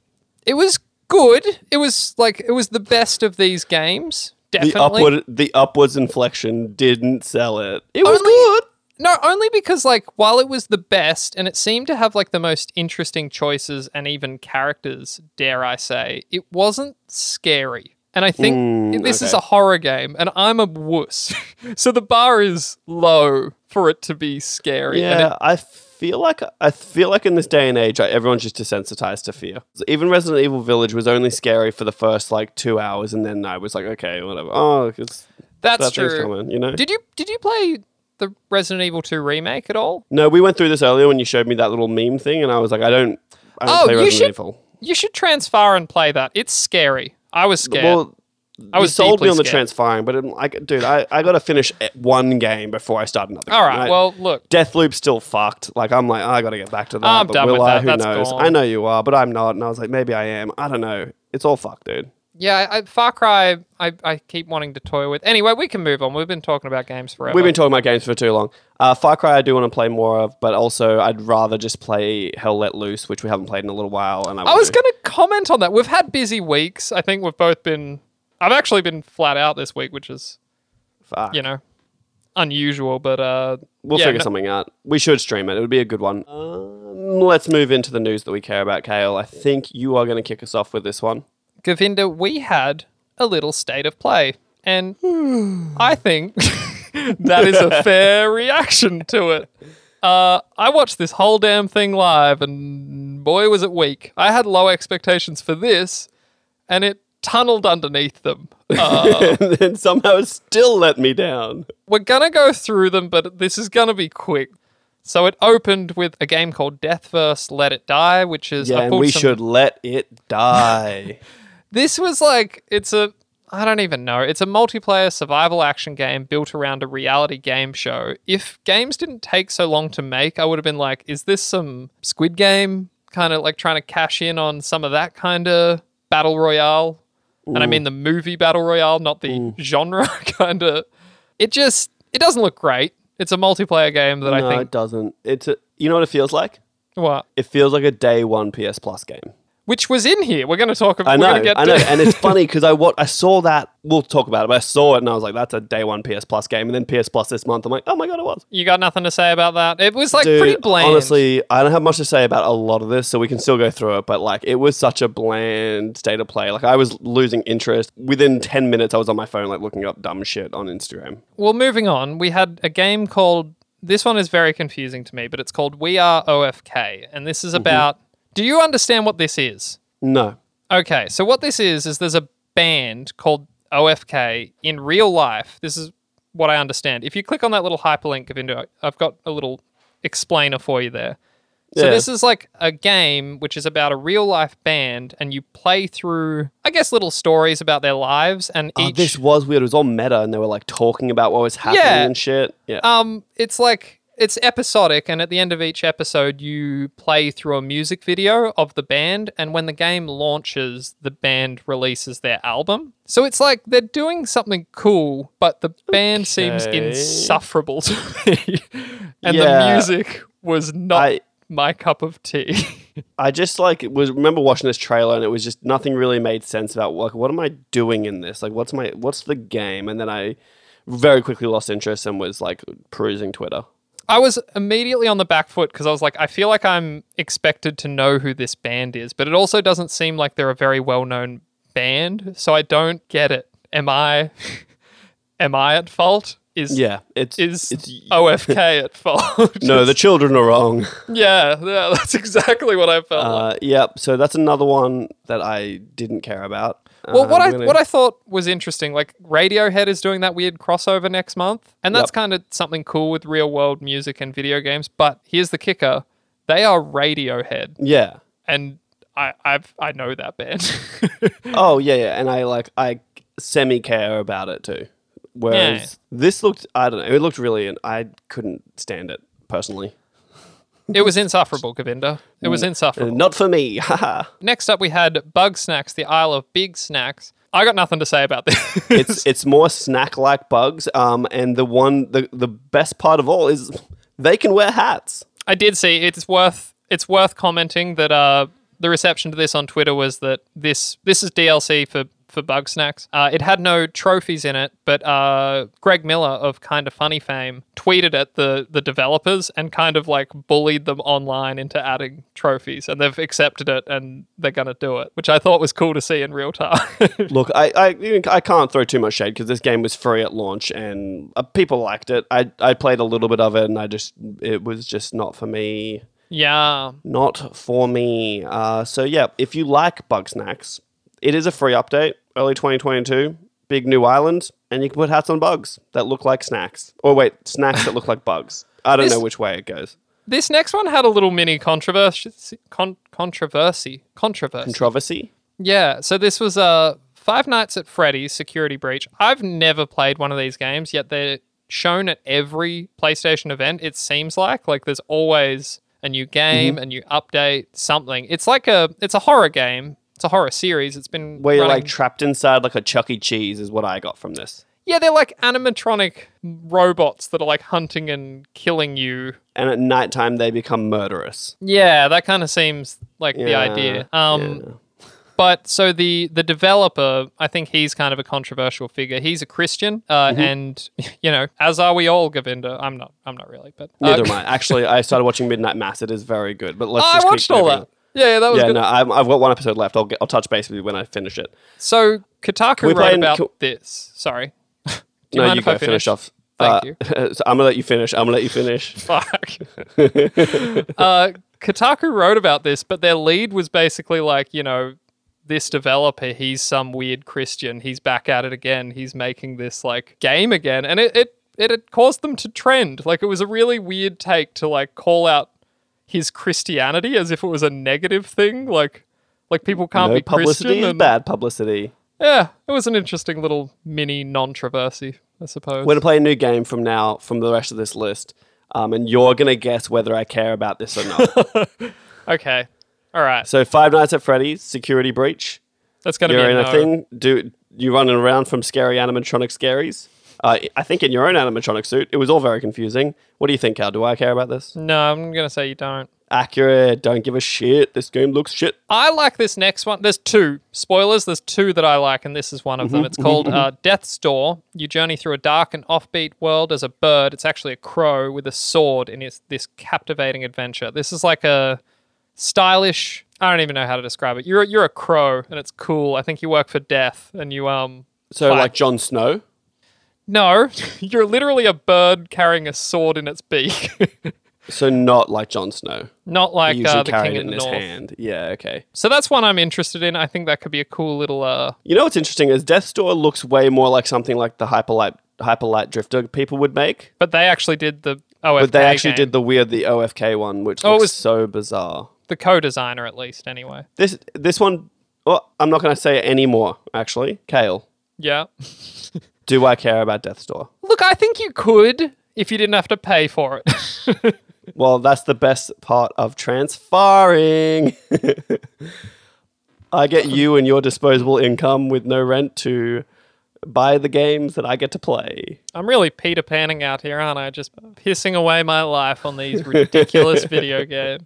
It was good. It was like it was the best of these games. Definitely. The upward, the upwards inflection didn't sell it. It was Only- good. No, only because like while it was the best and it seemed to have like the most interesting choices and even characters, dare I say, it wasn't scary. And I think Mm, this is a horror game and I'm a wuss. so the bar is low for it to be scary. Yeah, I feel like I feel like in this day and age, like, everyone's just desensitized to fear. Even Resident Evil Village was only scary for the first like two hours, and then I was like, okay, whatever. Oh, it's that's that true. coming, you know. Did you did you play the Resident Evil 2 remake at all? no, we went through this earlier when you showed me that little meme thing, and I was like, I don't. I don't Oh, play you should- Evil. You should transfer and play that. It's scary. I was scared. Well, I was sold me on the scared. transferring, but I'm like, dude, I, I got to finish one game before I start another. all game, right. Well, look. Deathloop's still fucked. Like I'm like, oh, I got to get back to that. I'm but done will with I? that. Who That's knows? gone. I know you are, but I'm not. And I was like, maybe I am. I don't know. It's all fucked, dude. Yeah, I, Far Cry, I, I keep wanting to toy with. Anyway, we can move on. We've been talking about games forever. We've been talking about games for too long. Uh, Far Cry, I do want to play more of, but also I'd rather just play Hell Let Loose, which we haven't played in a little while. And I, I was going to comment on that. We've had busy weeks. I think we've both been. I've actually been flat out this week, which is, Fuck. you know, unusual, but uh, We'll yeah, figure no- something out. We should stream it. It would be a good one. Um, let's move into the news that we care about, Kale. I think you are going to kick us off with this one. Govinda, we had a little state of play. And I think that is a fair reaction to it. Uh, I watched this whole damn thing live, and boy, was it weak. I had low expectations for this, and it tunneled underneath them. Uh, and then somehow still let me down. we're gonna go through them, but this is gonna be quick. So it opened with a game called Death Deathverse Let It Die, which is Yeah, we some- should let it die. This was like it's a I don't even know. It's a multiplayer survival action game built around a reality game show. If games didn't take so long to make, I would have been like, is this some Squid Game kind of like trying to cash in on some of that kind of battle royale? And I mean the movie battle royale, not the genre kind of. It just it doesn't look great. It's a multiplayer game that no, I think it doesn't. It's a, you know what it feels like? what It feels like a day one PS Plus game. Which was in here. We're going to talk about. I we're know, I know, and it's funny because I what I saw that. We'll talk about it, but I saw it and I was like, "That's a day one PS Plus game." And then PS Plus this month, I'm like, "Oh my god, it was." you got nothing to say about that. It was like Dude, pretty bland. honestly, I don't have much to say about a lot of this, so we can still go through it. But like, it was such a bland state of play. Like, I was losing interest within ten minutes. I was on my phone, like looking up dumb shit on Instagram. Well, moving on, we had a game called. This one is very confusing to me, but it's called We Are OFK, and this is mm-hmm. about. Do you understand what this is? No, Okay, so what this is is there's a band called OFK in real life. This is what I understand. If you click on that little hyperlink of into, I've got a little explainer for you there. So Yeah. this is like a game which is about a real life band, and you play through, I guess, little stories about their lives, and oh, each this was weird. It was all meta, and they were like talking about what was happening Yeah. and shit. Yeah, Um, it's like it's episodic, and at the end of each episode, you play through a music video of the band, and when the game launches, the band releases their album. So it's like they're doing something cool, but the band seems insufferable to me, and the music was not I- my cup of tea. I just like was remember watching this trailer and it was just nothing really made sense about like what am I doing in this? Like what's my what's the game? And then I very quickly lost interest and was like perusing Twitter. I was immediately on the back foot because I was like, I feel like I'm expected to know who this band is, but it also doesn't seem like they're a very well known band. So I don't get it. Am I am I at fault? Is Yeah, it's is it's OFK at fault? no, the children are wrong. yeah, yeah, that's exactly what I felt like. Uh, yep. So that's another one that I didn't care about. Well, what um, I gonna- what I thought was interesting, like Radiohead is doing that weird crossover next month, and that's Yep. kind of something cool with real world music and video games. But here's the kicker: they are Radiohead, yeah. and I I've I know that band. Oh yeah, yeah, and I like I semi care about it too. Whereas this looked, I don't know, it looked really, and I couldn't stand it personally. It was insufferable, Govinda. It was insufferable. Not for me. Haha. Next up, we had Bugsnax, the Isle of Bigsnax. I got nothing to say about this. it's it's more snack like bugs. Um, and the one the the best part of all is they can wear hats. I did see it's worth it's worth commenting that uh the reception to this on Twitter was that this this is DLC for for Bugsnax. Uh, it had no trophies in it, but uh, Greg Miller of Kind of Funny fame tweeted at the the developers and kind of like bullied them online into adding trophies, and they've accepted it and they're gonna do it, which I thought was cool to see in real time. Look, I I, I can't throw too much shade because this game was free at launch and uh, people liked it. I I played a little bit of it and I just it was just not for me. yeah, Not for me. Uh, so yeah, if you like Bugsnax, it is a free update, early 2022, big new island, and you can put hats on bugs that look like snacks. Or wait, snacks that look like bugs. I don't This- know which way it goes. this next one had a little mini controversy. Con- controversy. Controversy. Controversy. Yeah, so this was uh, Five Nights at Freddy's Security Breach. I've never played one of these games, yet they're shown at every PlayStation event, it seems like. Like there's always a new game, Mm-hmm. a new update, something. It's like a it's a horror game. It's a horror series. It's been Where you're running- like trapped inside like a Chuck E. Cheese is what I got from this. Yeah, they're like animatronic robots that are like hunting and killing you. And at nighttime they become murderous. Yeah, that kind of seems like the Yeah, idea. Um yeah. But so the the developer, I think he's kind of a controversial figure. He's a Christian, uh, Mm-hmm. and you know, as are we all, Govinda. I'm not. I'm not really, but uh, Neither am I. Actually, I started watching Midnight Mass. It is very good. But let's I just keep watched all moving. that. Yeah, yeah, that was Yeah, good. no, I'm, I've got one episode left. I'll get, I'll touch base with you when I finish it. So Kotaku we wrote play in- about can- this. Sorry. Do no, mind you if go I finish off. Thank Uh, you. so I'm gonna let you finish. I'm gonna let you finish. Fuck. uh, Kotaku wrote about this, but their lead was basically like, you know, this developer, he's some weird Christian. He's back at it again. He's making this like game again, and it it it had caused them to trend. Like it was a really weird take to like call out his Christianity as if it was a negative thing. Like like people can't no be publicity Christian. and- bad publicity. Yeah, it was an interesting little mini non-traversy, I suppose. We're gonna play a new game from now from the rest of this list, um, and you're gonna guess whether I care about this or not. okay, all right, so, Five Nights at Freddy's Security Breach. that's gonna You're be in a a no. thing. Do you running around from scary animatronic scaries? Uh, I think in your own animatronic suit. It was all very confusing. What do you think, Cal? Do I care about this? No, I'm gonna say you don't. Accurate. Don't give a shit. This game looks shit. I like this next one. There's two spoilers. There's two that I like, and this is one of them. It's called uh, Death's Door. You journey through a dark and offbeat world as a bird. It's actually a crow with a sword in its, this captivating adventure. This is like a stylish. I don't even know how to describe it. You're you're a crow, and it's cool. I think you work for Death, and you um. So, fight- like Jon Snow. No, you're literally a bird carrying a sword in its beak. So not like Jon Snow. Not He like usually uh, the carried King it in the his North. hand. Yeah. Okay. So that's one I'm interested in. I think that could be a cool little uh, You know what's interesting is Death's Door looks way more like something like the Hyperlight Hyperlight Drifter people would make, But they actually did the OFK but they actually game. did the weird the OFK one, which Oh, it looks was- so bizarre. the co-designer at least anyway. This this one, well, I'm not going to say it anymore. Actually, Kale, Yeah. do I care about Death's Door? Look, I think you could if you didn't have to pay for it. Well, that's the best part of transferring. I get you and your disposable income with no rent to buy the games that I get to play. I'm really Peter Panning out here, aren't I? Just pissing away my life on these ridiculous video games.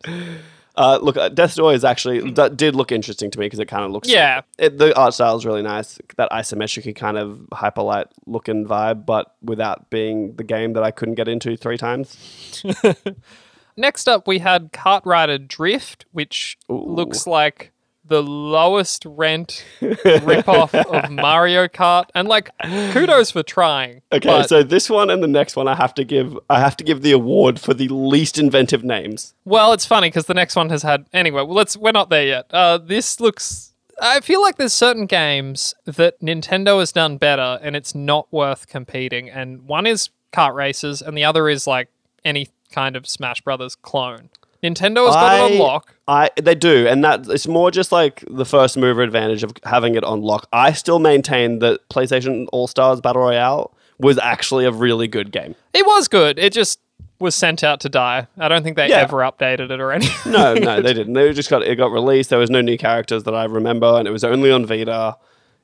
Uh, look, uh, Death's Door is actually that did look interesting to me because it kind of looks Yeah. It, the art style is really nice. That isometric kind of hyperlight looking vibe, but without being the game that I couldn't get into three times. Next up, we had KartRider Drift, which looks like the lowest rent ripoff of Mario Kart. And like, kudos for trying. Okay, but- so this one and the next one, I have to give I have to give the award for the least inventive names. Well, it's funny because the next one has had. Anyway, well, let's. We're not there yet. Uh, this looks. I feel like there's certain games that Nintendo has done better, and it's not worth competing. And one is kart races, and the other is like any kind of Smash Brothers clone. Nintendo has got it on lock. I they do, and that it's more just like the first mover advantage of having it on lock. I still maintain that PlayStation All Stars Battle Royale was actually a really good game. It was good. It just was sent out to die. I don't think they Yeah. ever updated it or anything. No, no, they didn't. They just got it got released. There was no new characters that I remember, and it was only on Vita.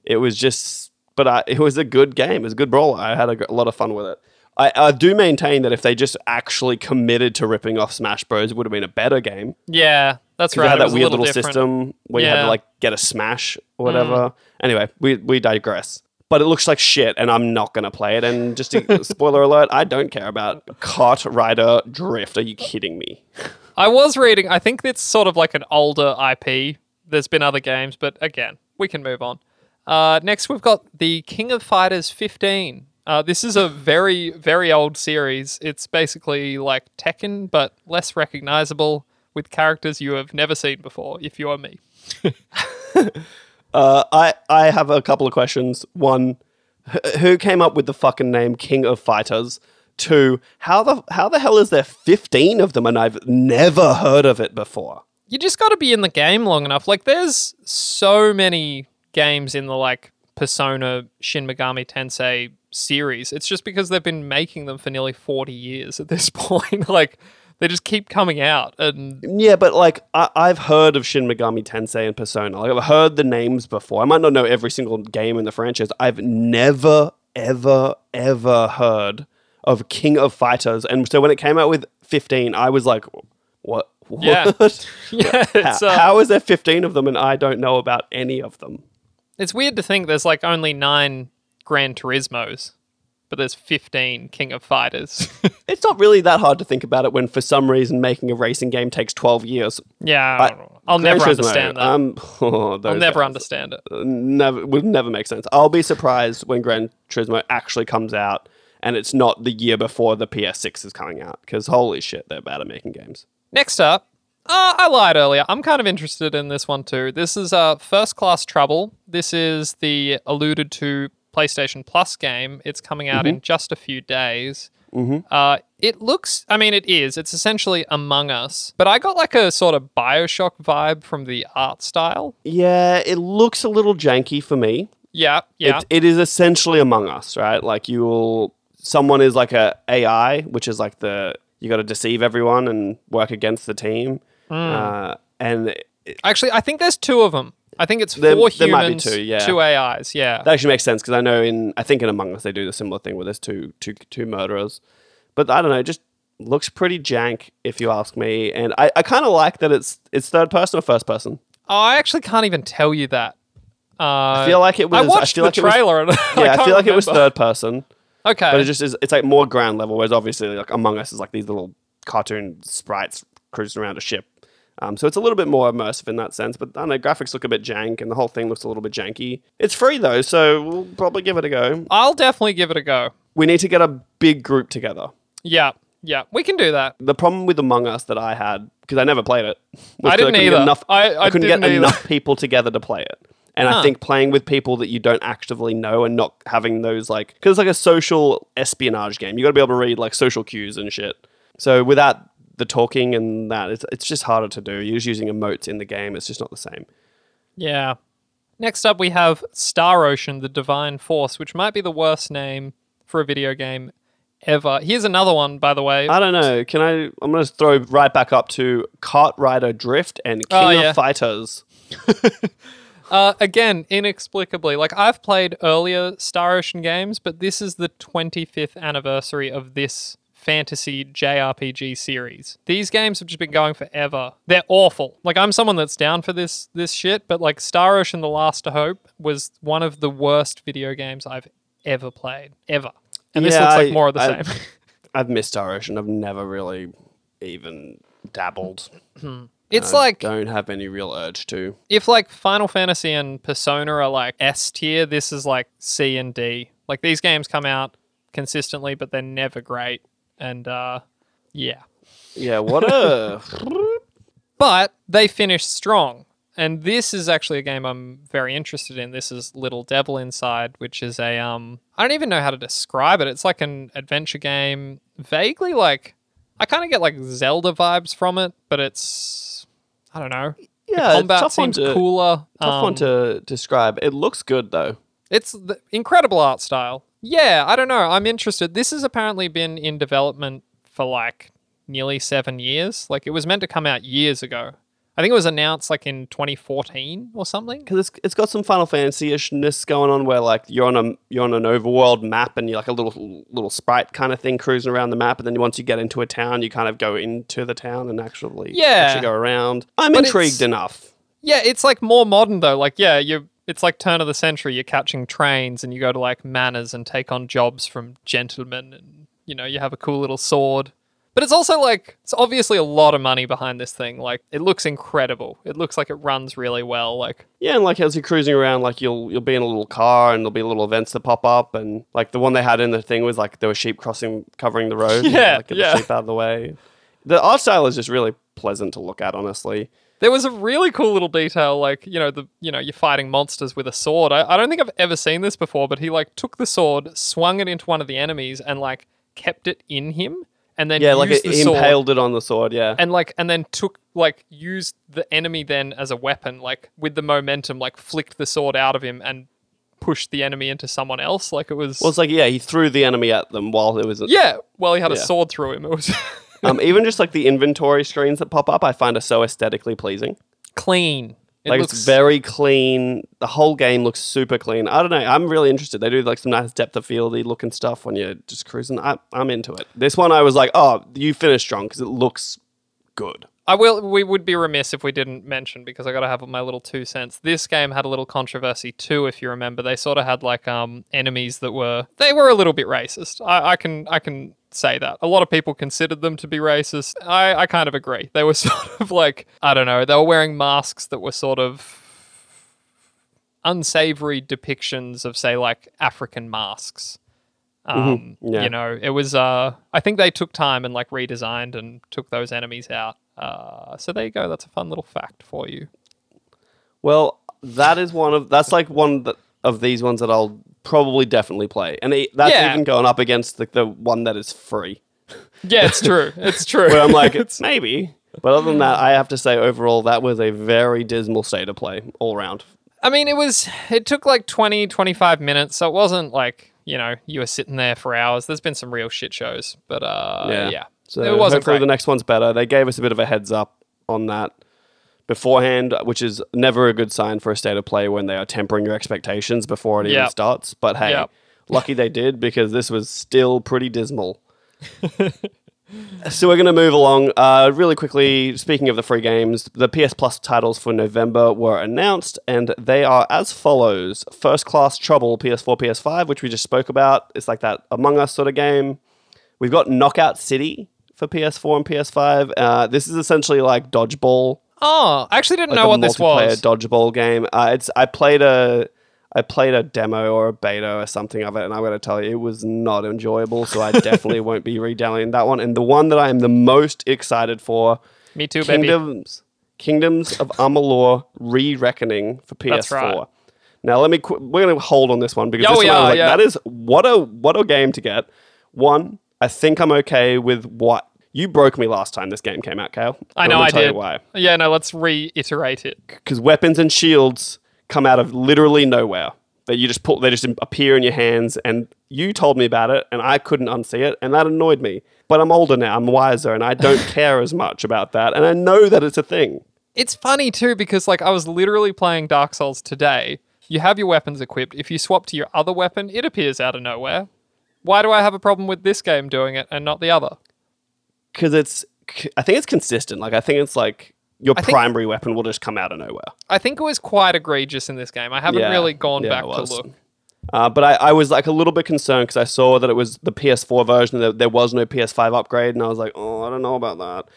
It was just, but I, it was a good game. It was a good brawler. I had a, a lot of fun with it. I, I do maintain that if they just actually committed to ripping off Smash Bros, it would have been a better game. yeah, that's right. it had that weird little different. system where you had Mm. to like get a smash or whatever. Anyway, we we digress. But it looks like shit, and I'm not gonna play it. And just a spoiler alert, I don't care about KartRider Drift. Are you kidding me? I was reading. I think it's sort of like an older IP. There's been other games, but again, we can move on. Uh, next, we've got the King of Fighters 15. Uh, this is a very, very old series. It's basically like Tekken, but less recognizable with characters you have never seen before, if you are me. Uh, I I have a couple of questions. One, who came up with the fucking name King of Fighters? Two, how the how the hell is there 15 of them and I've never heard of it before? You just got to be in the game long enough. Like, there's so many games in the like Persona Shin Megami Tensei series. It's just because they've been making them for nearly 40 years at this point. like, they just keep coming out. And Yeah, but like I, I've heard of Shin Megami Tensei and Persona. Like I've heard the names before. I might not know every single game in the franchise. I've never, ever, ever heard of King of Fighters. And so when it came out with 15, I was like, what? What? Yeah. yeah, how, uh, how is there 15 of them and I don't know about any of them? it's weird to think there's like only nine Gran Turismos, but there's 15 King of Fighters. It's not really that hard to think about it when for some reason making a racing game takes 12 years. yeah, I- I'll never Turismo, understand that. Um, oh, I'll never guys. understand it. never would never make sense. I'll be surprised when Gran Turismo actually comes out and it's not the year before the PS6 is coming out because holy shit, they're bad at making games. Next up, uh, I lied earlier. I'm kind of interested in this one too. This is uh, First Class Trouble. This is the alluded to PlayStation Plus game. It's coming out in just a few days. Mm-hmm. Uh, it looks, I mean, it is. It's essentially Among Us, but I got like a sort of Bioshock vibe from the art style. Yeah, it looks a little janky for me. Yeah, yeah. It, it is essentially Among Us, right? Like you will, someone is like a AI, which is like the you got to deceive everyone and work against the team, Hmm. uh, and it, Actually, I think there's two of them. I think it's There- four there might be humans, two, yeah. two AIs. Yeah. that actually makes sense because I know in I think in Among Us they do the similar thing where there's two two two murderers, but I don't know, it just looks pretty jank if you ask me, and I, I kind of like that it's it's third person or first person. oh, I actually can't even tell you that. Uh, I feel like it was. I watched feel the like was- trailer. and yeah, I, can't feel like it was third person. Okay. but it just is it's like more ground level whereas obviously like among us is like these little cartoon sprites cruising around a ship um, so it's a little bit more immersive in that sense but i know graphics look a bit jank and the whole thing looks a little bit janky it's free though so we'll probably give it a go I'll definitely give it a go. we need to get a big group together Yeah, yeah, we can do that. the problem with among us that i had because i never played it I didn't couldn't either. enough, I- I couldn't didn't get either. enough people together to play it and Huh. I think playing with people that you don't actively know and not having those like because it's like a social espionage game. You got to be able to read like social cues and shit. So without the talking and that, it's it's just harder to do. You're just using emotes in the game. It's just not the same. Yeah. Next up, we have Star Ocean: The Divine Force, which might be the worst name for a video game ever. Here's another one, by the way. I don't know. Can I? I'm gonna throw right back up to KartRider Drift and King Oh, yeah. of Fighters. Uh, again, inexplicably, like I've played earlier Star Ocean games, but this is the 25th anniversary of this fantasy JRPG series. These games have just been going forever. They're awful. Like I'm someone that's down for this this shit, but like Star Ocean: The Last of Hope was one of the worst video games I've ever played, ever. And this Yeah, looks like I- more of the I- same. I've missed Star Ocean. I've never really even dabbled. Hmm. It's I like don't have any real urge to. if like Final Fantasy and Persona are like S tier, this is like C and D. Like these games come out consistently, but they're never great. And uh yeah. Yeah, what a But they finished strong. And this is actually a game I'm very interested in. This is Little Devil Inside, which is a um I don't even know how to describe it. It's like an adventure game, vaguely like I kind of get like Zelda vibes from it, but it's I don't know. yeah. the combat tough one seems to, cooler. Tough one Um, to describe. It looks good though. It's the incredible art style. Yeah, I don't know. I'm interested. This has apparently been in development for like nearly seven years. Like it was meant to come out years ago. I think it was announced like in 2014 or something. because it's, it's got some Final Fantasy ishness going on, where like you're on a you're on an overworld map and you're like a little little sprite kind of thing cruising around the map, and then once you get into a town, you kind of go into the town and actually Yeah. actually go around. I'm But intrigued enough. Yeah, it's like more modern though. Like yeah, you it's like turn of the century. You're catching trains and you go to like manors and take on jobs from gentlemen, and you know you have a cool little sword. But it's also like it's obviously a lot of money behind this thing. Like it looks incredible. It looks like it runs really well. Like Yeah, and like as you're cruising around, like you'll you'll be in a little car and there'll be little events that pop up, and like the one they had in the thing was like there were sheep crossing covering the road. Yeah, like, get yeah. the sheep out of the way. The art style is just really pleasant to look at, honestly. There was a really cool little detail, like you know the you know you're fighting monsters with a sword. I, I don't think I've ever seen this before, but he like took the sword, swung it into one of the enemies, and like kept it in him, and then Yeah, like it the sword, impaled it on the sword. Yeah, and like and then took like used the enemy then as a weapon, like with the momentum, like flicked the sword out of him and pushed the enemy into someone else. Like it was well, it's like yeah, he threw the enemy at them while it was yeah. Well, he had a sword through him. It was um, even just like the inventory screens that pop up, I find are so aesthetically pleasing. clean. It like looks it's very clean. The whole game looks super clean. I don't know. I'm really interested. They do like some nice depth of fieldy looking stuff when you're just cruising. I, I'm into it. This one, I was like, oh, you finished strong because it looks good. I will. We would be remiss if we didn't mention because I got to have my little two cents. This game had a little controversy too, if you remember. They sort of had like um enemies that were they were a little bit racist. I, I can I can say that a lot of people considered them to be racist. I I kind of agree. They were sort of like I don't know. They were wearing masks that were sort of unsavory depictions of say like African masks. Um, Yeah. you know, it was. Uh, I think they took time and like redesigned and took those enemies out. Uh, so there you go. That's a fun little fact for you. Well, that is one of that's like one that, of these ones that I'll probably definitely play, and it, that's Yeah. even going up against the, the one that is free. Yeah, it's true. It's true. Where I'm like, it's maybe. But other than that, I have to say overall that was a very dismal state of play all around. I mean, it was, it took like 20, 25 minutes. So it wasn't like, you know, you were sitting there for hours. There's been some real shit shows, but uh, yeah. So it wasn't hopefully great. the next one's better. They gave us a bit of a heads up on that beforehand, which is never a good sign for a state of play when they are tempering your expectations before it even starts. But hey, Yep. lucky they did because this was still pretty dismal. so we're going to move along uh, really quickly. Speaking of the free games, the PS Plus titles for November were announced, and they are as follows: First Class Trouble, PS4, PS5, which we just spoke about. It's like that Among Us sort of game. We've got Knockout City for PS4 and PS5. Uh, this is essentially like dodgeball, Oh, I actually didn't like know what this was. dodgeball game. Uh, it's I played a I played a demo or a beta or something of it, and I'm going to tell you, it was not enjoyable. So I definitely won't be redownloading that one. And the one that I am the most excited for, Me too, baby. Kingdoms Kingdoms of Amalur: Re-Reckoning for PS4. That's right. Now let me. Qu- we're going to hold on this one because Yeah, this we one I was are, like, yeah. that is what a what a game to get. One, I think I'm okay with what you broke me last time this game came out, Kale. I know I tell you did. why Yeah, no, let's reiterate it. because weapons and shields come out of literally nowhere. That you just pull, they just appear in your hands, and you told me about it, and I couldn't unsee it, and that annoyed me. But I'm older now, I'm wiser, and I don't care as much about that, and I know that it's a thing. It's funny too because like I was literally playing Dark Souls today. You have your weapons equipped. If you swap to your other weapon, it appears out of nowhere. Why do I have a problem with this game doing it and not the other? Because it's, I think it's consistent. Like I think it's like your I think- primary weapon will just come out of nowhere. I think it was quite egregious in this game. I haven't Yeah, really gone yeah, back to look. Uh, but I, I was like a little bit concerned because I saw that it was the PS4 version. That there was no PS5 upgrade, and I was like, oh, I don't know about that.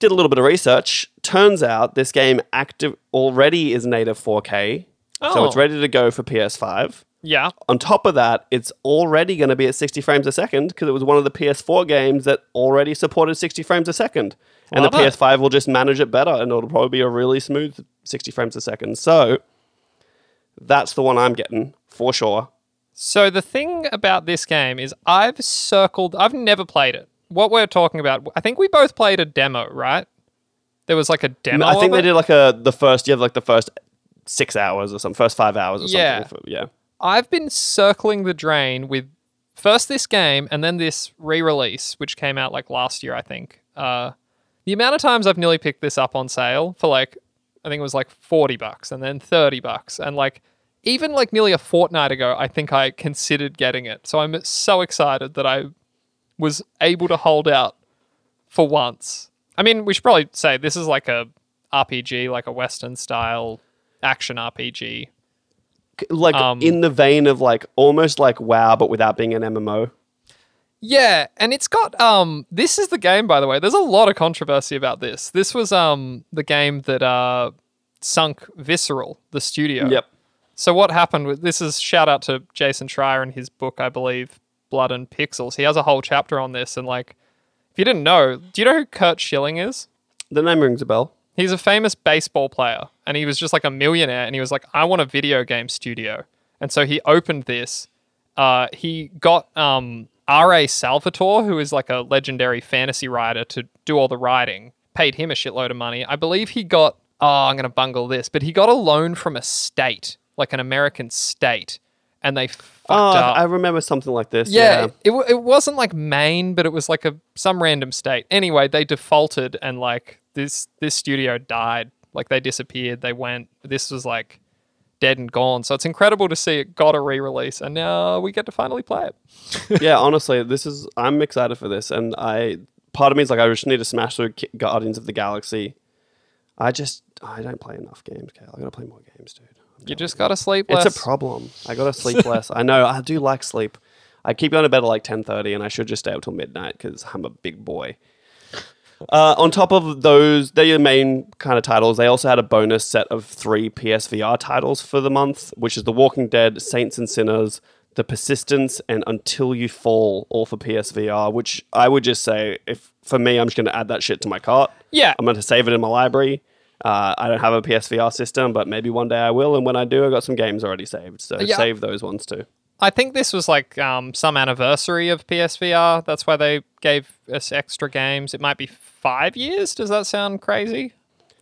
Did a little bit of research. Turns out this game active already is native 4K, so it's Oh. ready to go for PS5. Yeah. On top of that, it's already going to be at 60 frames a second because it was one of the PS4 games that already supported 60 frames a second. And the it. PS5 will just manage it better and it'll probably be a really smooth 60 frames a second. So that's the one I'm getting for sure. So the thing about this game is I've circled I've never played it. What we're talking about, I think we both played a demo, right? There was like a demo. I think they it? did like a the first you have like the first six hours or something, first five hours or Yeah. something. for- yeah. I've been circling the drain with first this game and then this re-release, which came out like last year, I think. Uh, the amount of times I've nearly picked this up on sale for like, I think it was like forty bucks and then thirty bucks, and like even like nearly a fortnight ago, I think I considered getting it. So I'm so excited that I was able to hold out for once. I mean, we should probably say this is like a RPG, like a Western style action RPG. Like Um, in the vein of like almost like WoW, but without being an MMO. Yeah, and it's got um this is the game by the way. There's a lot of controversy about this. This was um the game that uh sunk Visceral, the studio. Yep. So what happened with this is shout out to Jason Schreier in his book, I believe, Blood and Pixels. He has a whole chapter on this and like if you didn't know, do you know who Curt Schilling is? The name rings a bell. He's a famous baseball player and he was just like a millionaire and he was like, I want a video game studio. And so he opened this. Uh, he got um, R.A. Salvatore, who is like a legendary fantasy writer, to do all the writing, paid him a shitload of money. I believe he got, oh, I'm going to bungle this, but he got a loan from a state, like an American state, and they fucked Oh, up. I remember something like this. Yeah, Yeah. It, w- it wasn't like Maine, but it was like a some random state. Anyway, they defaulted and like this this studio died. Like they disappeared. They went. This was like dead and gone. So it's incredible to see it got a re-release, and now we get to finally play it. yeah, honestly, this is I'm excited for this, and I part of me is like I just need to smash through Guardians of the Galaxy. I just I don't play enough games, Kale. I gotta play more games, dude. You just gotta sleep less. It's a problem. I gotta sleep less. I know. I do like sleep. I keep going to bed at like ten thirty, and I should just stay up till midnight because I'm a big boy. Uh, on top of those, they're your main kind of titles. They also had a bonus set of three PSVR titles for the month, which is The Walking Dead, Saints and Sinners, The Persistence, and Until You Fall, all for PSVR. Which I would just say, if for me, I'm just going to add that shit to my cart. Yeah. I'm going to save it in my library. Uh, I don't have a PSVR system, but maybe one day I will. And when I do, I've got some games already saved, so Yeah. save those ones too. I think this was like um, some anniversary of PSVR. That's why they gave us extra games. It might be five years. Does that sound crazy?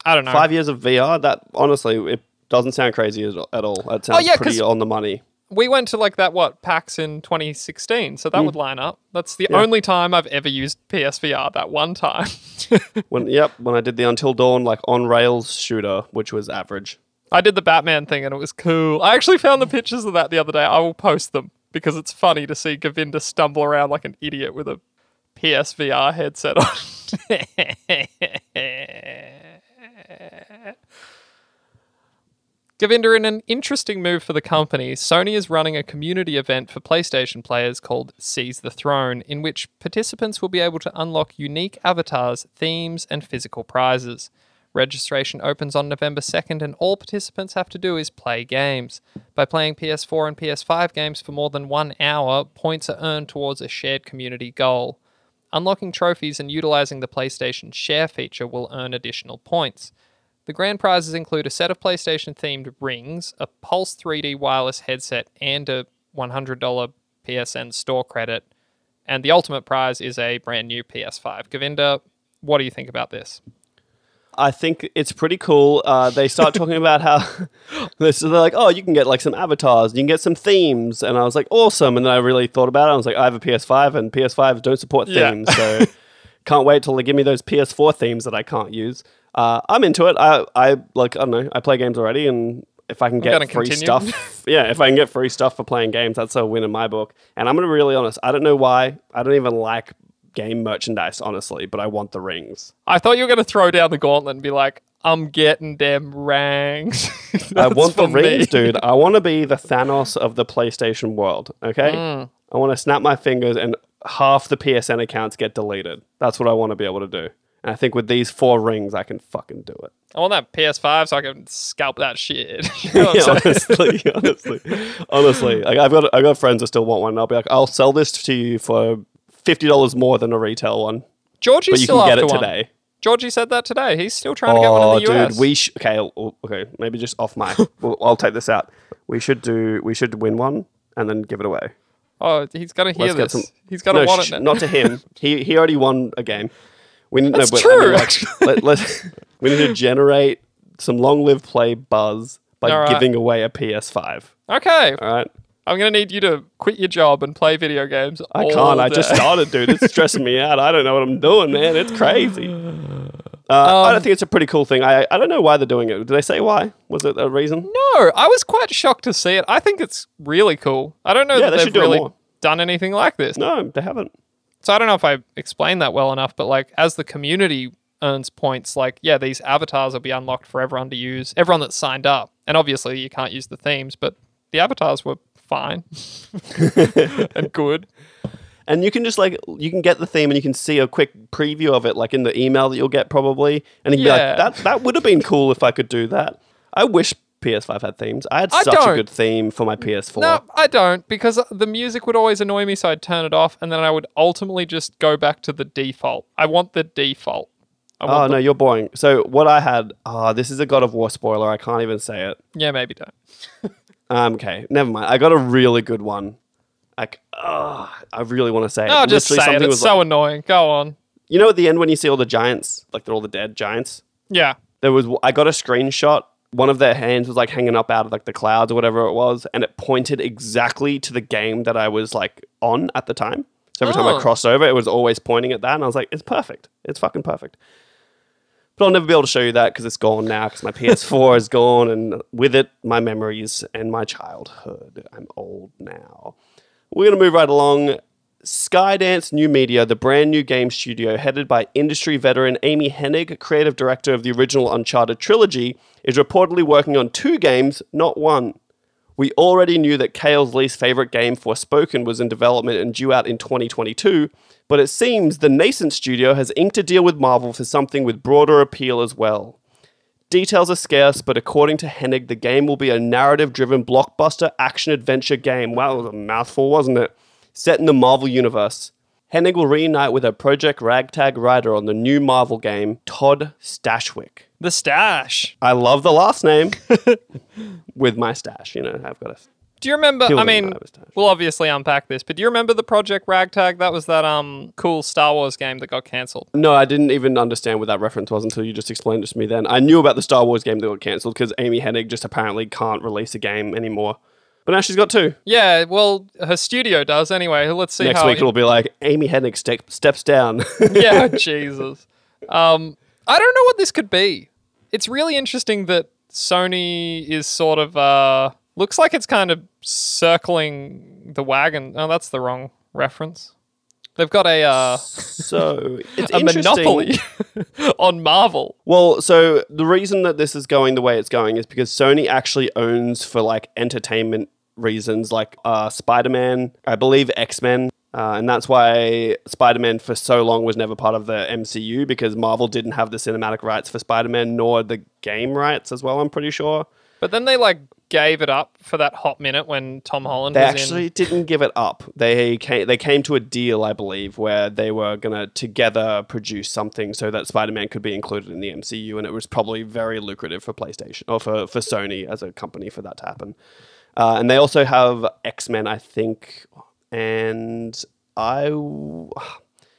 I don't know. Five years of VR. That honestly, it doesn't sound crazy at at all. That sounds Oh, yeah, pretty on the money. We went to like that what PAX in 2016, so that would line up. That's the Mm. Yeah. only time I've ever used PSVR. That one time. When yep, when I did the Until Dawn like on rails shooter, which was average. I did the Batman thing and it was cool. I actually found the mm. pictures of that the other day. I will post them because it's funny to see Govinda stumble around like an idiot with a PSVR headset on. Govinda, in an interesting move for the company, Sony is running a community event for PlayStation players called Seize the Throne, in which participants will be able to unlock unique avatars, themes, and physical prizes. Registration opens on November 2nd, and all participants have to do is play games. By playing PS4 and PS5 games for more than one hour, points are earned towards a shared community goal. Unlocking trophies and utilizing the PlayStation Share feature will earn additional points. The grand prizes include a set of PlayStation themed rings, a Pulse 3D wireless headset, and a $100 PSN store credit. And the ultimate prize is a brand new PS5. Govinda, what do you think about this? I think it's pretty cool. Uh, they start talking about how they're like, oh, you can get like some avatars, you can get some themes, and I was like, awesome. And then I really thought about it. I was like, I have a PS5, and PS5s don't support Yeah. themes, so can't wait till they give me those PS4 themes that I can't use. Uh, I'm into it. I, I like, I don't know. I play games already, and if I can get free continue. stuff, yeah, if I can get free stuff for playing games, that's a win in my book. And I'm gonna be really honest. I don't know why. I don't even like game merchandise, honestly, but I want the rings. I thought you were going to throw down the gauntlet and be like, I'm getting them rings. I want the me. rings, dude. I want to be the Thanos of the PlayStation world. Okay, Mm. I want to snap my fingers and half the PSN accounts get deleted. That's what I want to be able to do. And I think with these four rings, I can fucking do it. I want that PS5 so I can scalp that shit. You know Yeah, honestly, honestly, honestly. Like I've got, I've got friends that still want one. And I'll be like, I'll sell this to you for fifty dollars more than a retail one, Georgie's but you still can get it one. today. Georgie said that today. He's still trying to get one in the US. dude, we sh- okay, okay, maybe just off mic. Well, I'll take this out. We should do, we should win one and then give it away. oh, he's gonna hear Let's this. some- He's gonna no, want sh- it. now. not to him. he he already won a game. We need, That's no, true, I mean, like, let, we need to generate some long live play buzz by right. giving away a PS5. Okay, All right. I'm gonna need you to quit your job and play video games. I can't. I just started, dude. It's stressing me out. I don't know what I'm doing, man. It's crazy. Uh, I Um, don't think it's a pretty cool thing. I, I don't know why they're doing it. Did they say why? Was it a reason? No, I was quite shocked to see it. I think it's really cool. I don't know Yeah, that they should they've do really done anything like this. No, they haven't. So I don't know if I explained that well enough, but like as the community earns points, like yeah, these avatars will be unlocked for everyone to use, everyone that's signed up. And obviously you can't use the themes, but the avatars were fine and good. And you can just like you can get the theme and you can see a quick preview of it, like in the email that you'll get probably, and you can Yeah. be like, that that would have been cool if I could do that. I wish PS5 had themes. I had I such a good theme for my PS4. No, I don't because the music would always annoy me, so I'd turn it off, and then I would ultimately just go back to the default. I want the default. I Oh want no, you're boring. So what I had, oh, this is a God of War spoiler. I can't even say it. yeah, maybe don't. Um, okay, never mind. I got a really good one. Like, oh, I really want to say it. Oh, just Literally say it. something It's was so like- annoying. Go on. you know, at the end when you see all the giants, like they're all the dead giants. Yeah. There was I got a screenshot. One of their hands was like hanging up out of like the clouds or whatever it was, and it pointed exactly to the game that I was like on at the time. So every time Oh. I crossed over, it was always pointing at that, and I was like, "It's perfect. It's fucking perfect." But I'll never be able to show you that because it's gone now. Because my PS4 is gone, and with it, my memories and my childhood. I'm old now. We're going to move right along. Skydance New Media, the brand new game studio headed by industry veteran Amy Hennig, creative director of the original Uncharted trilogy, is reportedly working on two games, not one. We already knew that Kale's least favorite game, Forspoken, was in development and due out in 2022, but it seems the nascent studio has inked a deal with Marvel for something with broader appeal as well. Details are scarce, but according to Hennig, the game will be a narrative driven blockbuster action adventure game. Wow, that was a mouthful, wasn't it? Set in the Marvel Universe. Hennig will reunite with her Project Ragtag writer on the new Marvel game, Todd Stashwick. The stash. I love the last name with my stash. You know, I've got a Do you remember? I mean, know it was Dash. we'll obviously unpack this, but do you remember the Project Ragtag? That was that um cool Star Wars game that got cancelled. No, I didn't even understand what that reference was until you just explained it to me then. I knew about the Star Wars game that got cancelled because Amy Hennig just apparently can't release a game anymore. But now she's got two. Yeah, well, her studio does anyway. Let's see Next week it'll be like Amy Hennig step, steps down. yeah, Jesus. Um, I don't know what this could be. It's really interesting that Sony is sort of uh looks like it's kind of circling the wagon. Oh, that's the wrong reference. They've got a uh, so it's a monopoly on Marvel. Well, so the reason that this is going the way it's going is because Sony actually owns for like entertainment reasons, like uh, Spider Man, I believe X Men. Uh, and that's why Spider Man for so long was never part of the MCU because Marvel didn't have the cinematic rights for Spider Man nor the game rights as well, I'm pretty sure. But then they like gave it up for that hot minute when Tom Holland They actually in. didn't give it up. They came, they came to a deal, I believe, where they were going to together produce something so that Spider Man could be included in the MCU. And it was probably very lucrative for PlayStation or for, for Sony as a company for that to happen. Uh, and they also have X Men, I think. And I.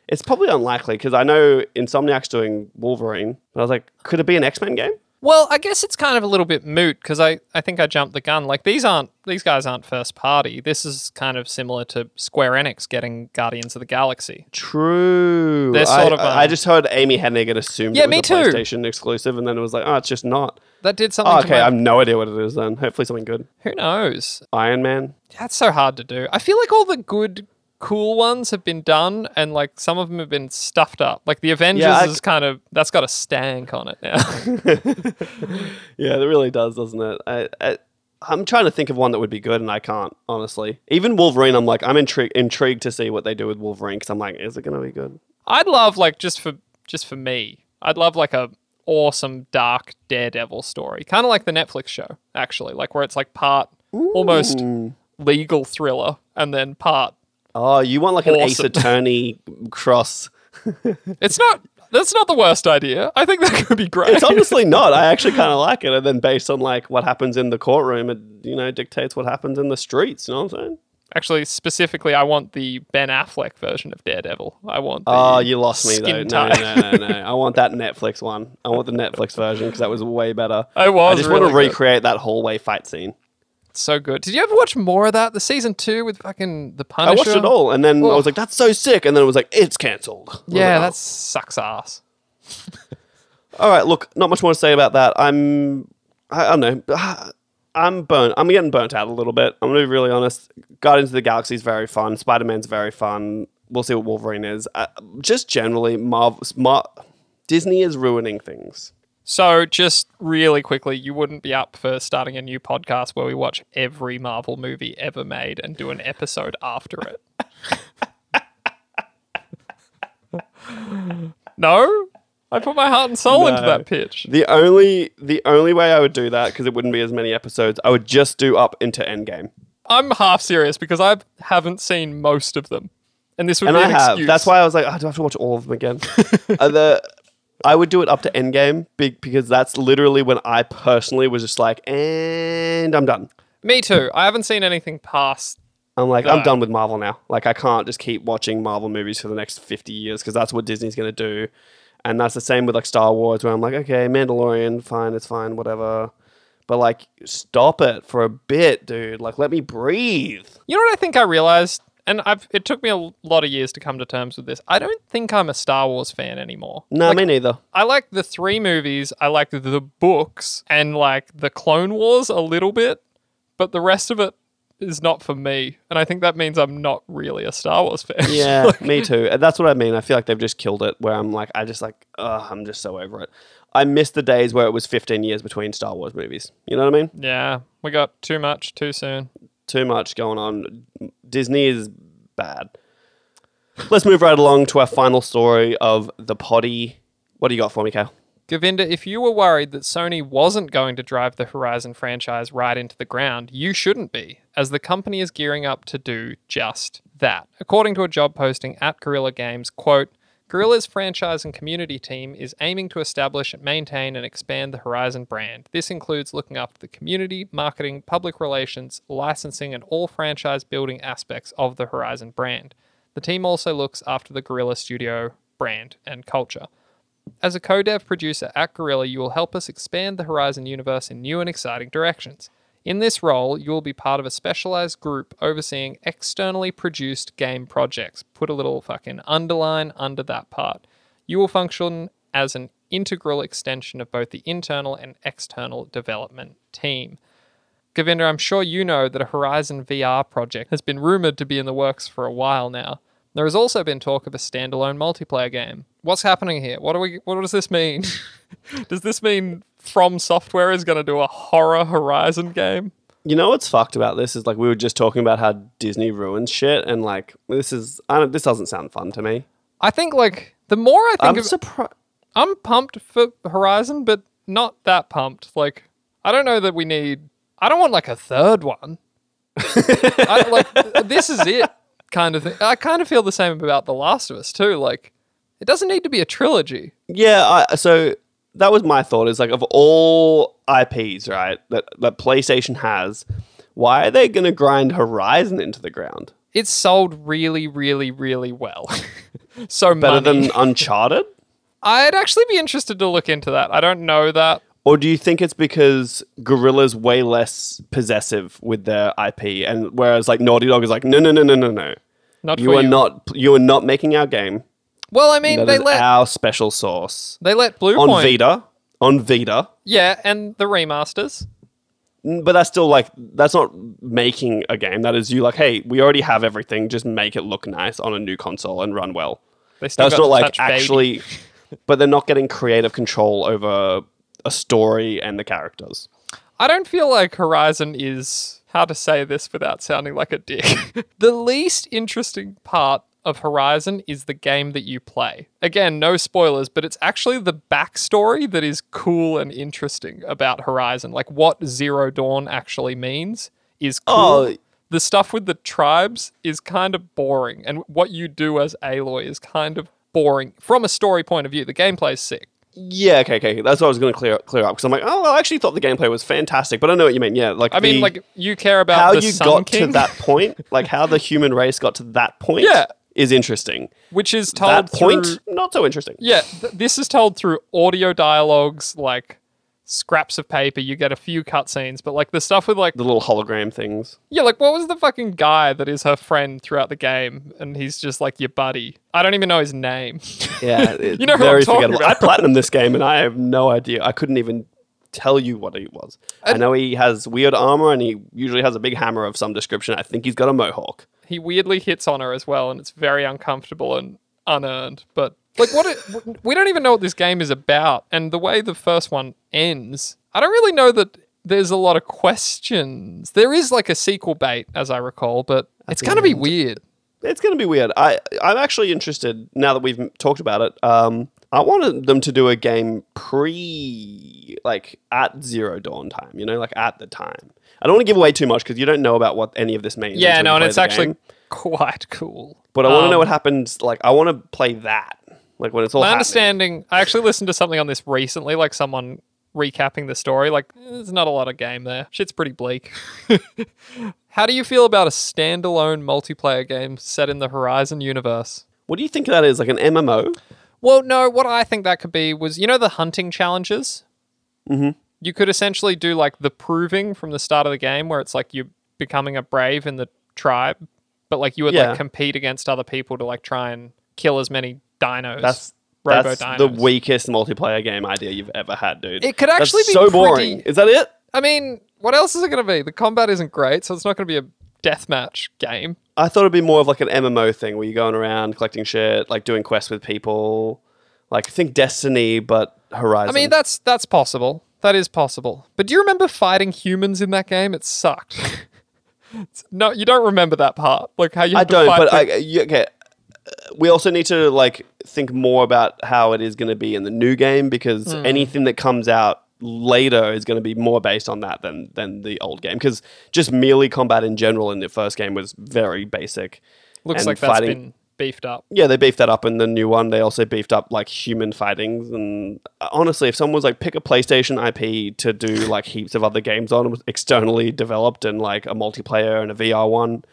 It's probably unlikely because I know Insomniac's doing Wolverine. But I was like, could it be an X Men game? Well, I guess it's kind of a little bit moot because I, I think I jumped the gun. Like these aren't these guys aren't first party. This is kind of similar to Square Enix getting Guardians of the Galaxy. True. They're I, sort of, I um, just heard Amy Hennig and assumed Yeah, it was me a too. PlayStation exclusive, and then it was like, oh, it's just not. That did something. Oh, okay, I have no idea what it is then. Hopefully something good. Who knows? Iron Man. That's so hard to do. I feel like all the good, cool ones have been done, and like some of them have been stuffed up. Like the Avengers I- is kind of that's got a stank on it now. Yeah, it really does, doesn't it? I, I, I'm trying to think of one that would be good, and I can't honestly. Even Wolverine, I'm like, I'm intrigued intrigued to see what they do with Wolverine because I'm like, is it going to be good? I'd love like just for just for me. I'd love like a awesome dark Daredevil story, kind of like the Netflix show, actually, like where it's like part almost legal thriller and then part. Oh, you want like an Ace Attorney cross? It's not. That's not the worst idea. I think that could be great. It's honestly not. I actually kind of like it, and then based on like what happens in the courtroom, it you know dictates what happens in the streets. You know what I'm saying? Actually, specifically, I want the Ben Affleck version of Daredevil. I want. The Oh, you lost me though. No, no, no, no. I want that Netflix one. I want the Netflix version because that was way better. I was I just really want to good. recreate that hallway fight scene. so good. Did you ever watch more of that? The season two with fucking the punch. I watched it all, and then I Oh. was like, "That's so sick," and then it was like, "It's cancelled." Yeah, like, that sucks ass. oh. all right. Look, not much more to say about that. I'm, I, I don't know. I'm burnt. I'm getting burnt out a little bit. I'm gonna be really honest. Guardians of the Galaxy is very fun. Spider Man's very fun. We'll see what Wolverine is. Uh, just generally, Marvel, Mar- Disney is ruining things. So, just really quickly, you wouldn't be up for starting a new podcast where we watch every Marvel movie ever made and do an episode after it. no? I put my heart and soul into that pitch. The only the only way I would do that because it wouldn't be as many episodes. I would just do up into Endgame, I'm half serious because I haven't seen most of them. And this would and be I an have. excuse. That's why I was like, oh, do I have to watch all of them again? uh, the I would do it up to Endgame big because that's literally when I personally was just like, and I'm done. Me too. I haven't seen anything past. I'm like, I'm done with Marvel now. Like, I can't just keep watching Marvel movies for the next 50 years because that's what Disney's going to do. And that's the same with like Star Wars, where I'm like, okay, Mandalorian, fine, it's fine, whatever. But like, stop it for a bit, dude. Like, let me breathe. You know what I think I realized? And I've it took me a lot of years to come to terms with this. I don't think I'm a Star Wars fan anymore. No, Like, me neither. I like the three movies. I like the books and like the Clone Wars a little bit, but the rest of it is not for me. And I think that means I'm not really a Star Wars fan. Yeah, me too. And That's what I mean. I feel like they've just killed it. Where I'm like, I just like, ugh, I'm just so over it. I miss the days where it was 15 years between Star Wars movies. You know what I mean? yeah, we got too much too soon. Too much going on. Disney is bad. Let's move right along to our final story of the potty. What do you got for me, Kale? Govinda, if you were worried that Sony wasn't going to drive the Horizon franchise right into the ground, you shouldn't be, as the company is gearing up to do just that. According to a job posting at Guerrilla Games, quote, Guerrilla's franchise and community team is aiming to establish, maintain, and expand the Horizon brand. This includes looking after the community, marketing, public relations, licensing, and all franchise building aspects of the Horizon brand. The team also looks after the Guerrilla Studio brand and culture. As a co dev producer at Guerrilla, you will help us expand the Horizon universe in new and exciting directions. In this role, you will be part of a specialized group overseeing externally produced game projects. Put a little fucking underline under that part. You will function as an integral extension of both the internal and external development team. Govinda, I'm sure you know that a Horizon VR project has been rumored to be in the works for a while now. There has also been talk of a standalone multiplayer game. What's happening here? What do we what does this mean? does this mean From Software is going to do a horror Horizon game? You know what's fucked about this is like we were just talking about how Disney ruins shit, and like this is I don't, this doesn't sound fun to me. I think like the more I think I'm of surprised. I'm pumped for Horizon, but not that pumped. Like, I don't know that we need. I don't want like a third one. I, like, this is it, kind of thing. I kind of feel the same about The Last of Us too. Like, it doesn't need to be a trilogy. Yeah, I, so that was my thought. Is like of all IPs, right, that that PlayStation has, why are they going to grind Horizon into the ground? It's sold really, really, really well. so Better money. than Uncharted? I'd actually be interested to look into that. I don't know that. Or do you think it's because Guerrilla's way less possessive with their IP, and whereas like Naughty Dog is like, no, no, no, no, no, no, Not you are you. not, you are not making our game. Well, I mean, That they is let our special sauce they let Blue on Point. Vita, on Vita. Yeah, and the remasters. But that's still like that's not making a game. That is you like, hey, we already have everything. Just make it look nice on a new console and run well. They still That's got not to like touch baby. actually, but they're not getting creative control over a story and the characters. I don't feel like Horizon is how to say this without sounding like a dick. the least interesting part of Horizon is the game that you play. Again, no spoilers, but it's actually the backstory that is cool and interesting about Horizon. Like what Zero Dawn actually means is oh, cool. Oh. The stuff with the tribes is kind of boring, and what you do as Aloy is kind of boring from a story point of view. The gameplay is sick. Yeah, okay, okay. That's what I was going to clear clear up because I'm like, oh, well, I actually thought the gameplay was fantastic, but I know what you mean. Yeah, like I mean, the- like you care about how the you Sun got King, to that point, like how the human race got to that point. Yeah. is interesting. which is told That point, through not so interesting. Yeah, th- this is told through audio dialogues, like scraps of paper. You get a few cutscenes, but like the stuff with like The little hologram things. yeah, like what was the fucking guy that is her friend throughout the game, and he's just like your buddy. I don't even know his name. Yeah, You know who I'm talking about. I platinum this game and I have no idea. I couldn't even tell you what he was. I know he has weird armor and he usually has a big hammer of some description. I think he's got a mohawk. he weirdly hits on her as well, and it's very uncomfortable and unearned. But like, what it, we don't even know what this game is about, and the way the first one ends, I don't really know that. There's a lot of questions. There is like a sequel bait, as I recall, but it's going to be weird. It's going to be weird. I I'm actually interested now that we've talked about it. Um, I wanted them to do a game pre, like at zero dawn time. You know, like at the time. I don't want to give away too much because you don't know about what any of this means. Yeah, no, and it's actually game. quite cool. But I want to Um, know what happens. Like, I want to play that. Like when it's all. My happening. understanding, I actually listened to something on this recently, like someone recapping the story. Like, there's not a lot of game there. Shit's pretty bleak. How do you feel about a standalone multiplayer game set in the Horizon universe? What do you think that is? Like an MMO? Well, no, what I think that could be was, you know, the hunting challenges? Mhm. You could essentially do like the proving from the start of the game where it's like you're becoming a brave in the tribe, but like you would Yeah. like compete against other people to like try and kill as many dinos. That's Robo that's the weakest multiplayer game idea you've ever had, dude. It could That's actually be so pretty- boring. Is that it? I mean, what else is it going to be? The combat isn't great, so it's not going to be a deathmatch game. I thought it'd be more of like an MMO thing where you're going around collecting shit, like doing quests with people. Like think Destiny, but Horizon. I mean, that's that's possible. That is possible. But do you remember fighting humans in that game? It sucked. No, you don't remember that part. Like how you. I to don't. fight But the- I, you, okay, we also need to like think more about how it is going to be in the new game because Hmm. anything that comes out later is going to be more based on that than than the old game. Because just melee combat in general in the first game was very basic. looks and like that's fighting- been beefed up. Yeah, they beefed that up in the new one. They also beefed up like human fightings. And uh, honestly, if someone was like pick a PlayStation IP to do like heaps of other games on, externally developed and like a multiplayer and a VR one,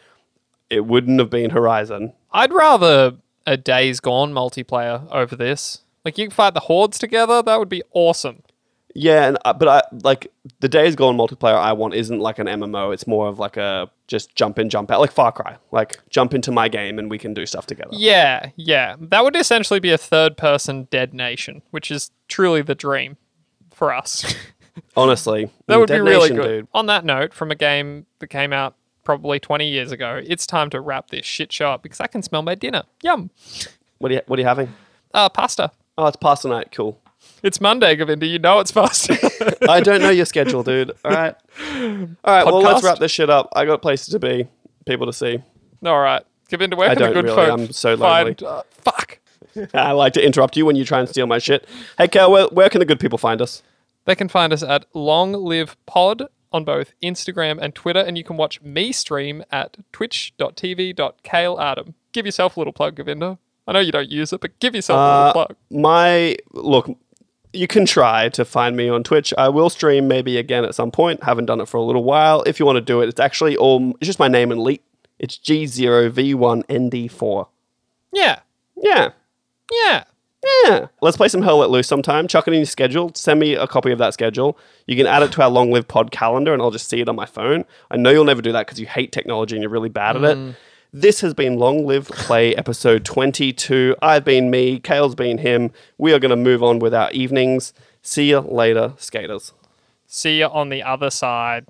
it wouldn't have been Horizon. I'd rather a Days Gone multiplayer over this. Like you can fight the hordes together. That would be awesome. Yeah, and uh, but I like the Days Gone multiplayer I want isn't like an MMO. It's more of like a just jump in, jump out, like Far Cry. Like jump into my game and we can do stuff together. Yeah, yeah. That would essentially be a third person Dead Nation, which is truly the dream for us. Honestly, that would Dead be really Nation, good. dude. On that note, from a game that came out probably 20 years ago, it's time to wrap this shit show up because I can smell my dinner. Yum. What are you What are you having? Uh, pasta. Oh, it's pasta night. Cool. It's Monday, Govinda. You know it's pasta. I don't know your schedule, dude. All right. All right. Well, let's wrap this shit up. I got places to be, people to see. All right. Govinda, where I can the good really. folk I'm so find... Uh, fuck. I like to interrupt you when you try and steal my shit. Hey, Kel, where, where can the good people find us? They can find us at Long Live Pod on both Instagram and Twitter, and you can watch me stream at twitch.tv.kaleadam. Give yourself a little plug, Govinda. I know you don't use it, but give yourself a Uh, little plug. My look, you can try to find me on Twitch. I will stream maybe again at some point. Haven't done it for a little while. If you want to do it, it's actually all it's just my name and leap. It's G0V1ND4. Yeah. Yeah. Yeah. Yeah. Let's play some Hell Let Loose sometime. Chuck it in your schedule. Send me a copy of that schedule. You can add it to our Long Live Pod calendar and I'll just see it on my phone. I know you'll never do that because you hate technology and you're really bad at it. Mm. This has been Long Live Play episode 22. I've been me. Kale's been him. We are going to move on with our evenings. See you later, skaters. See you on the other side.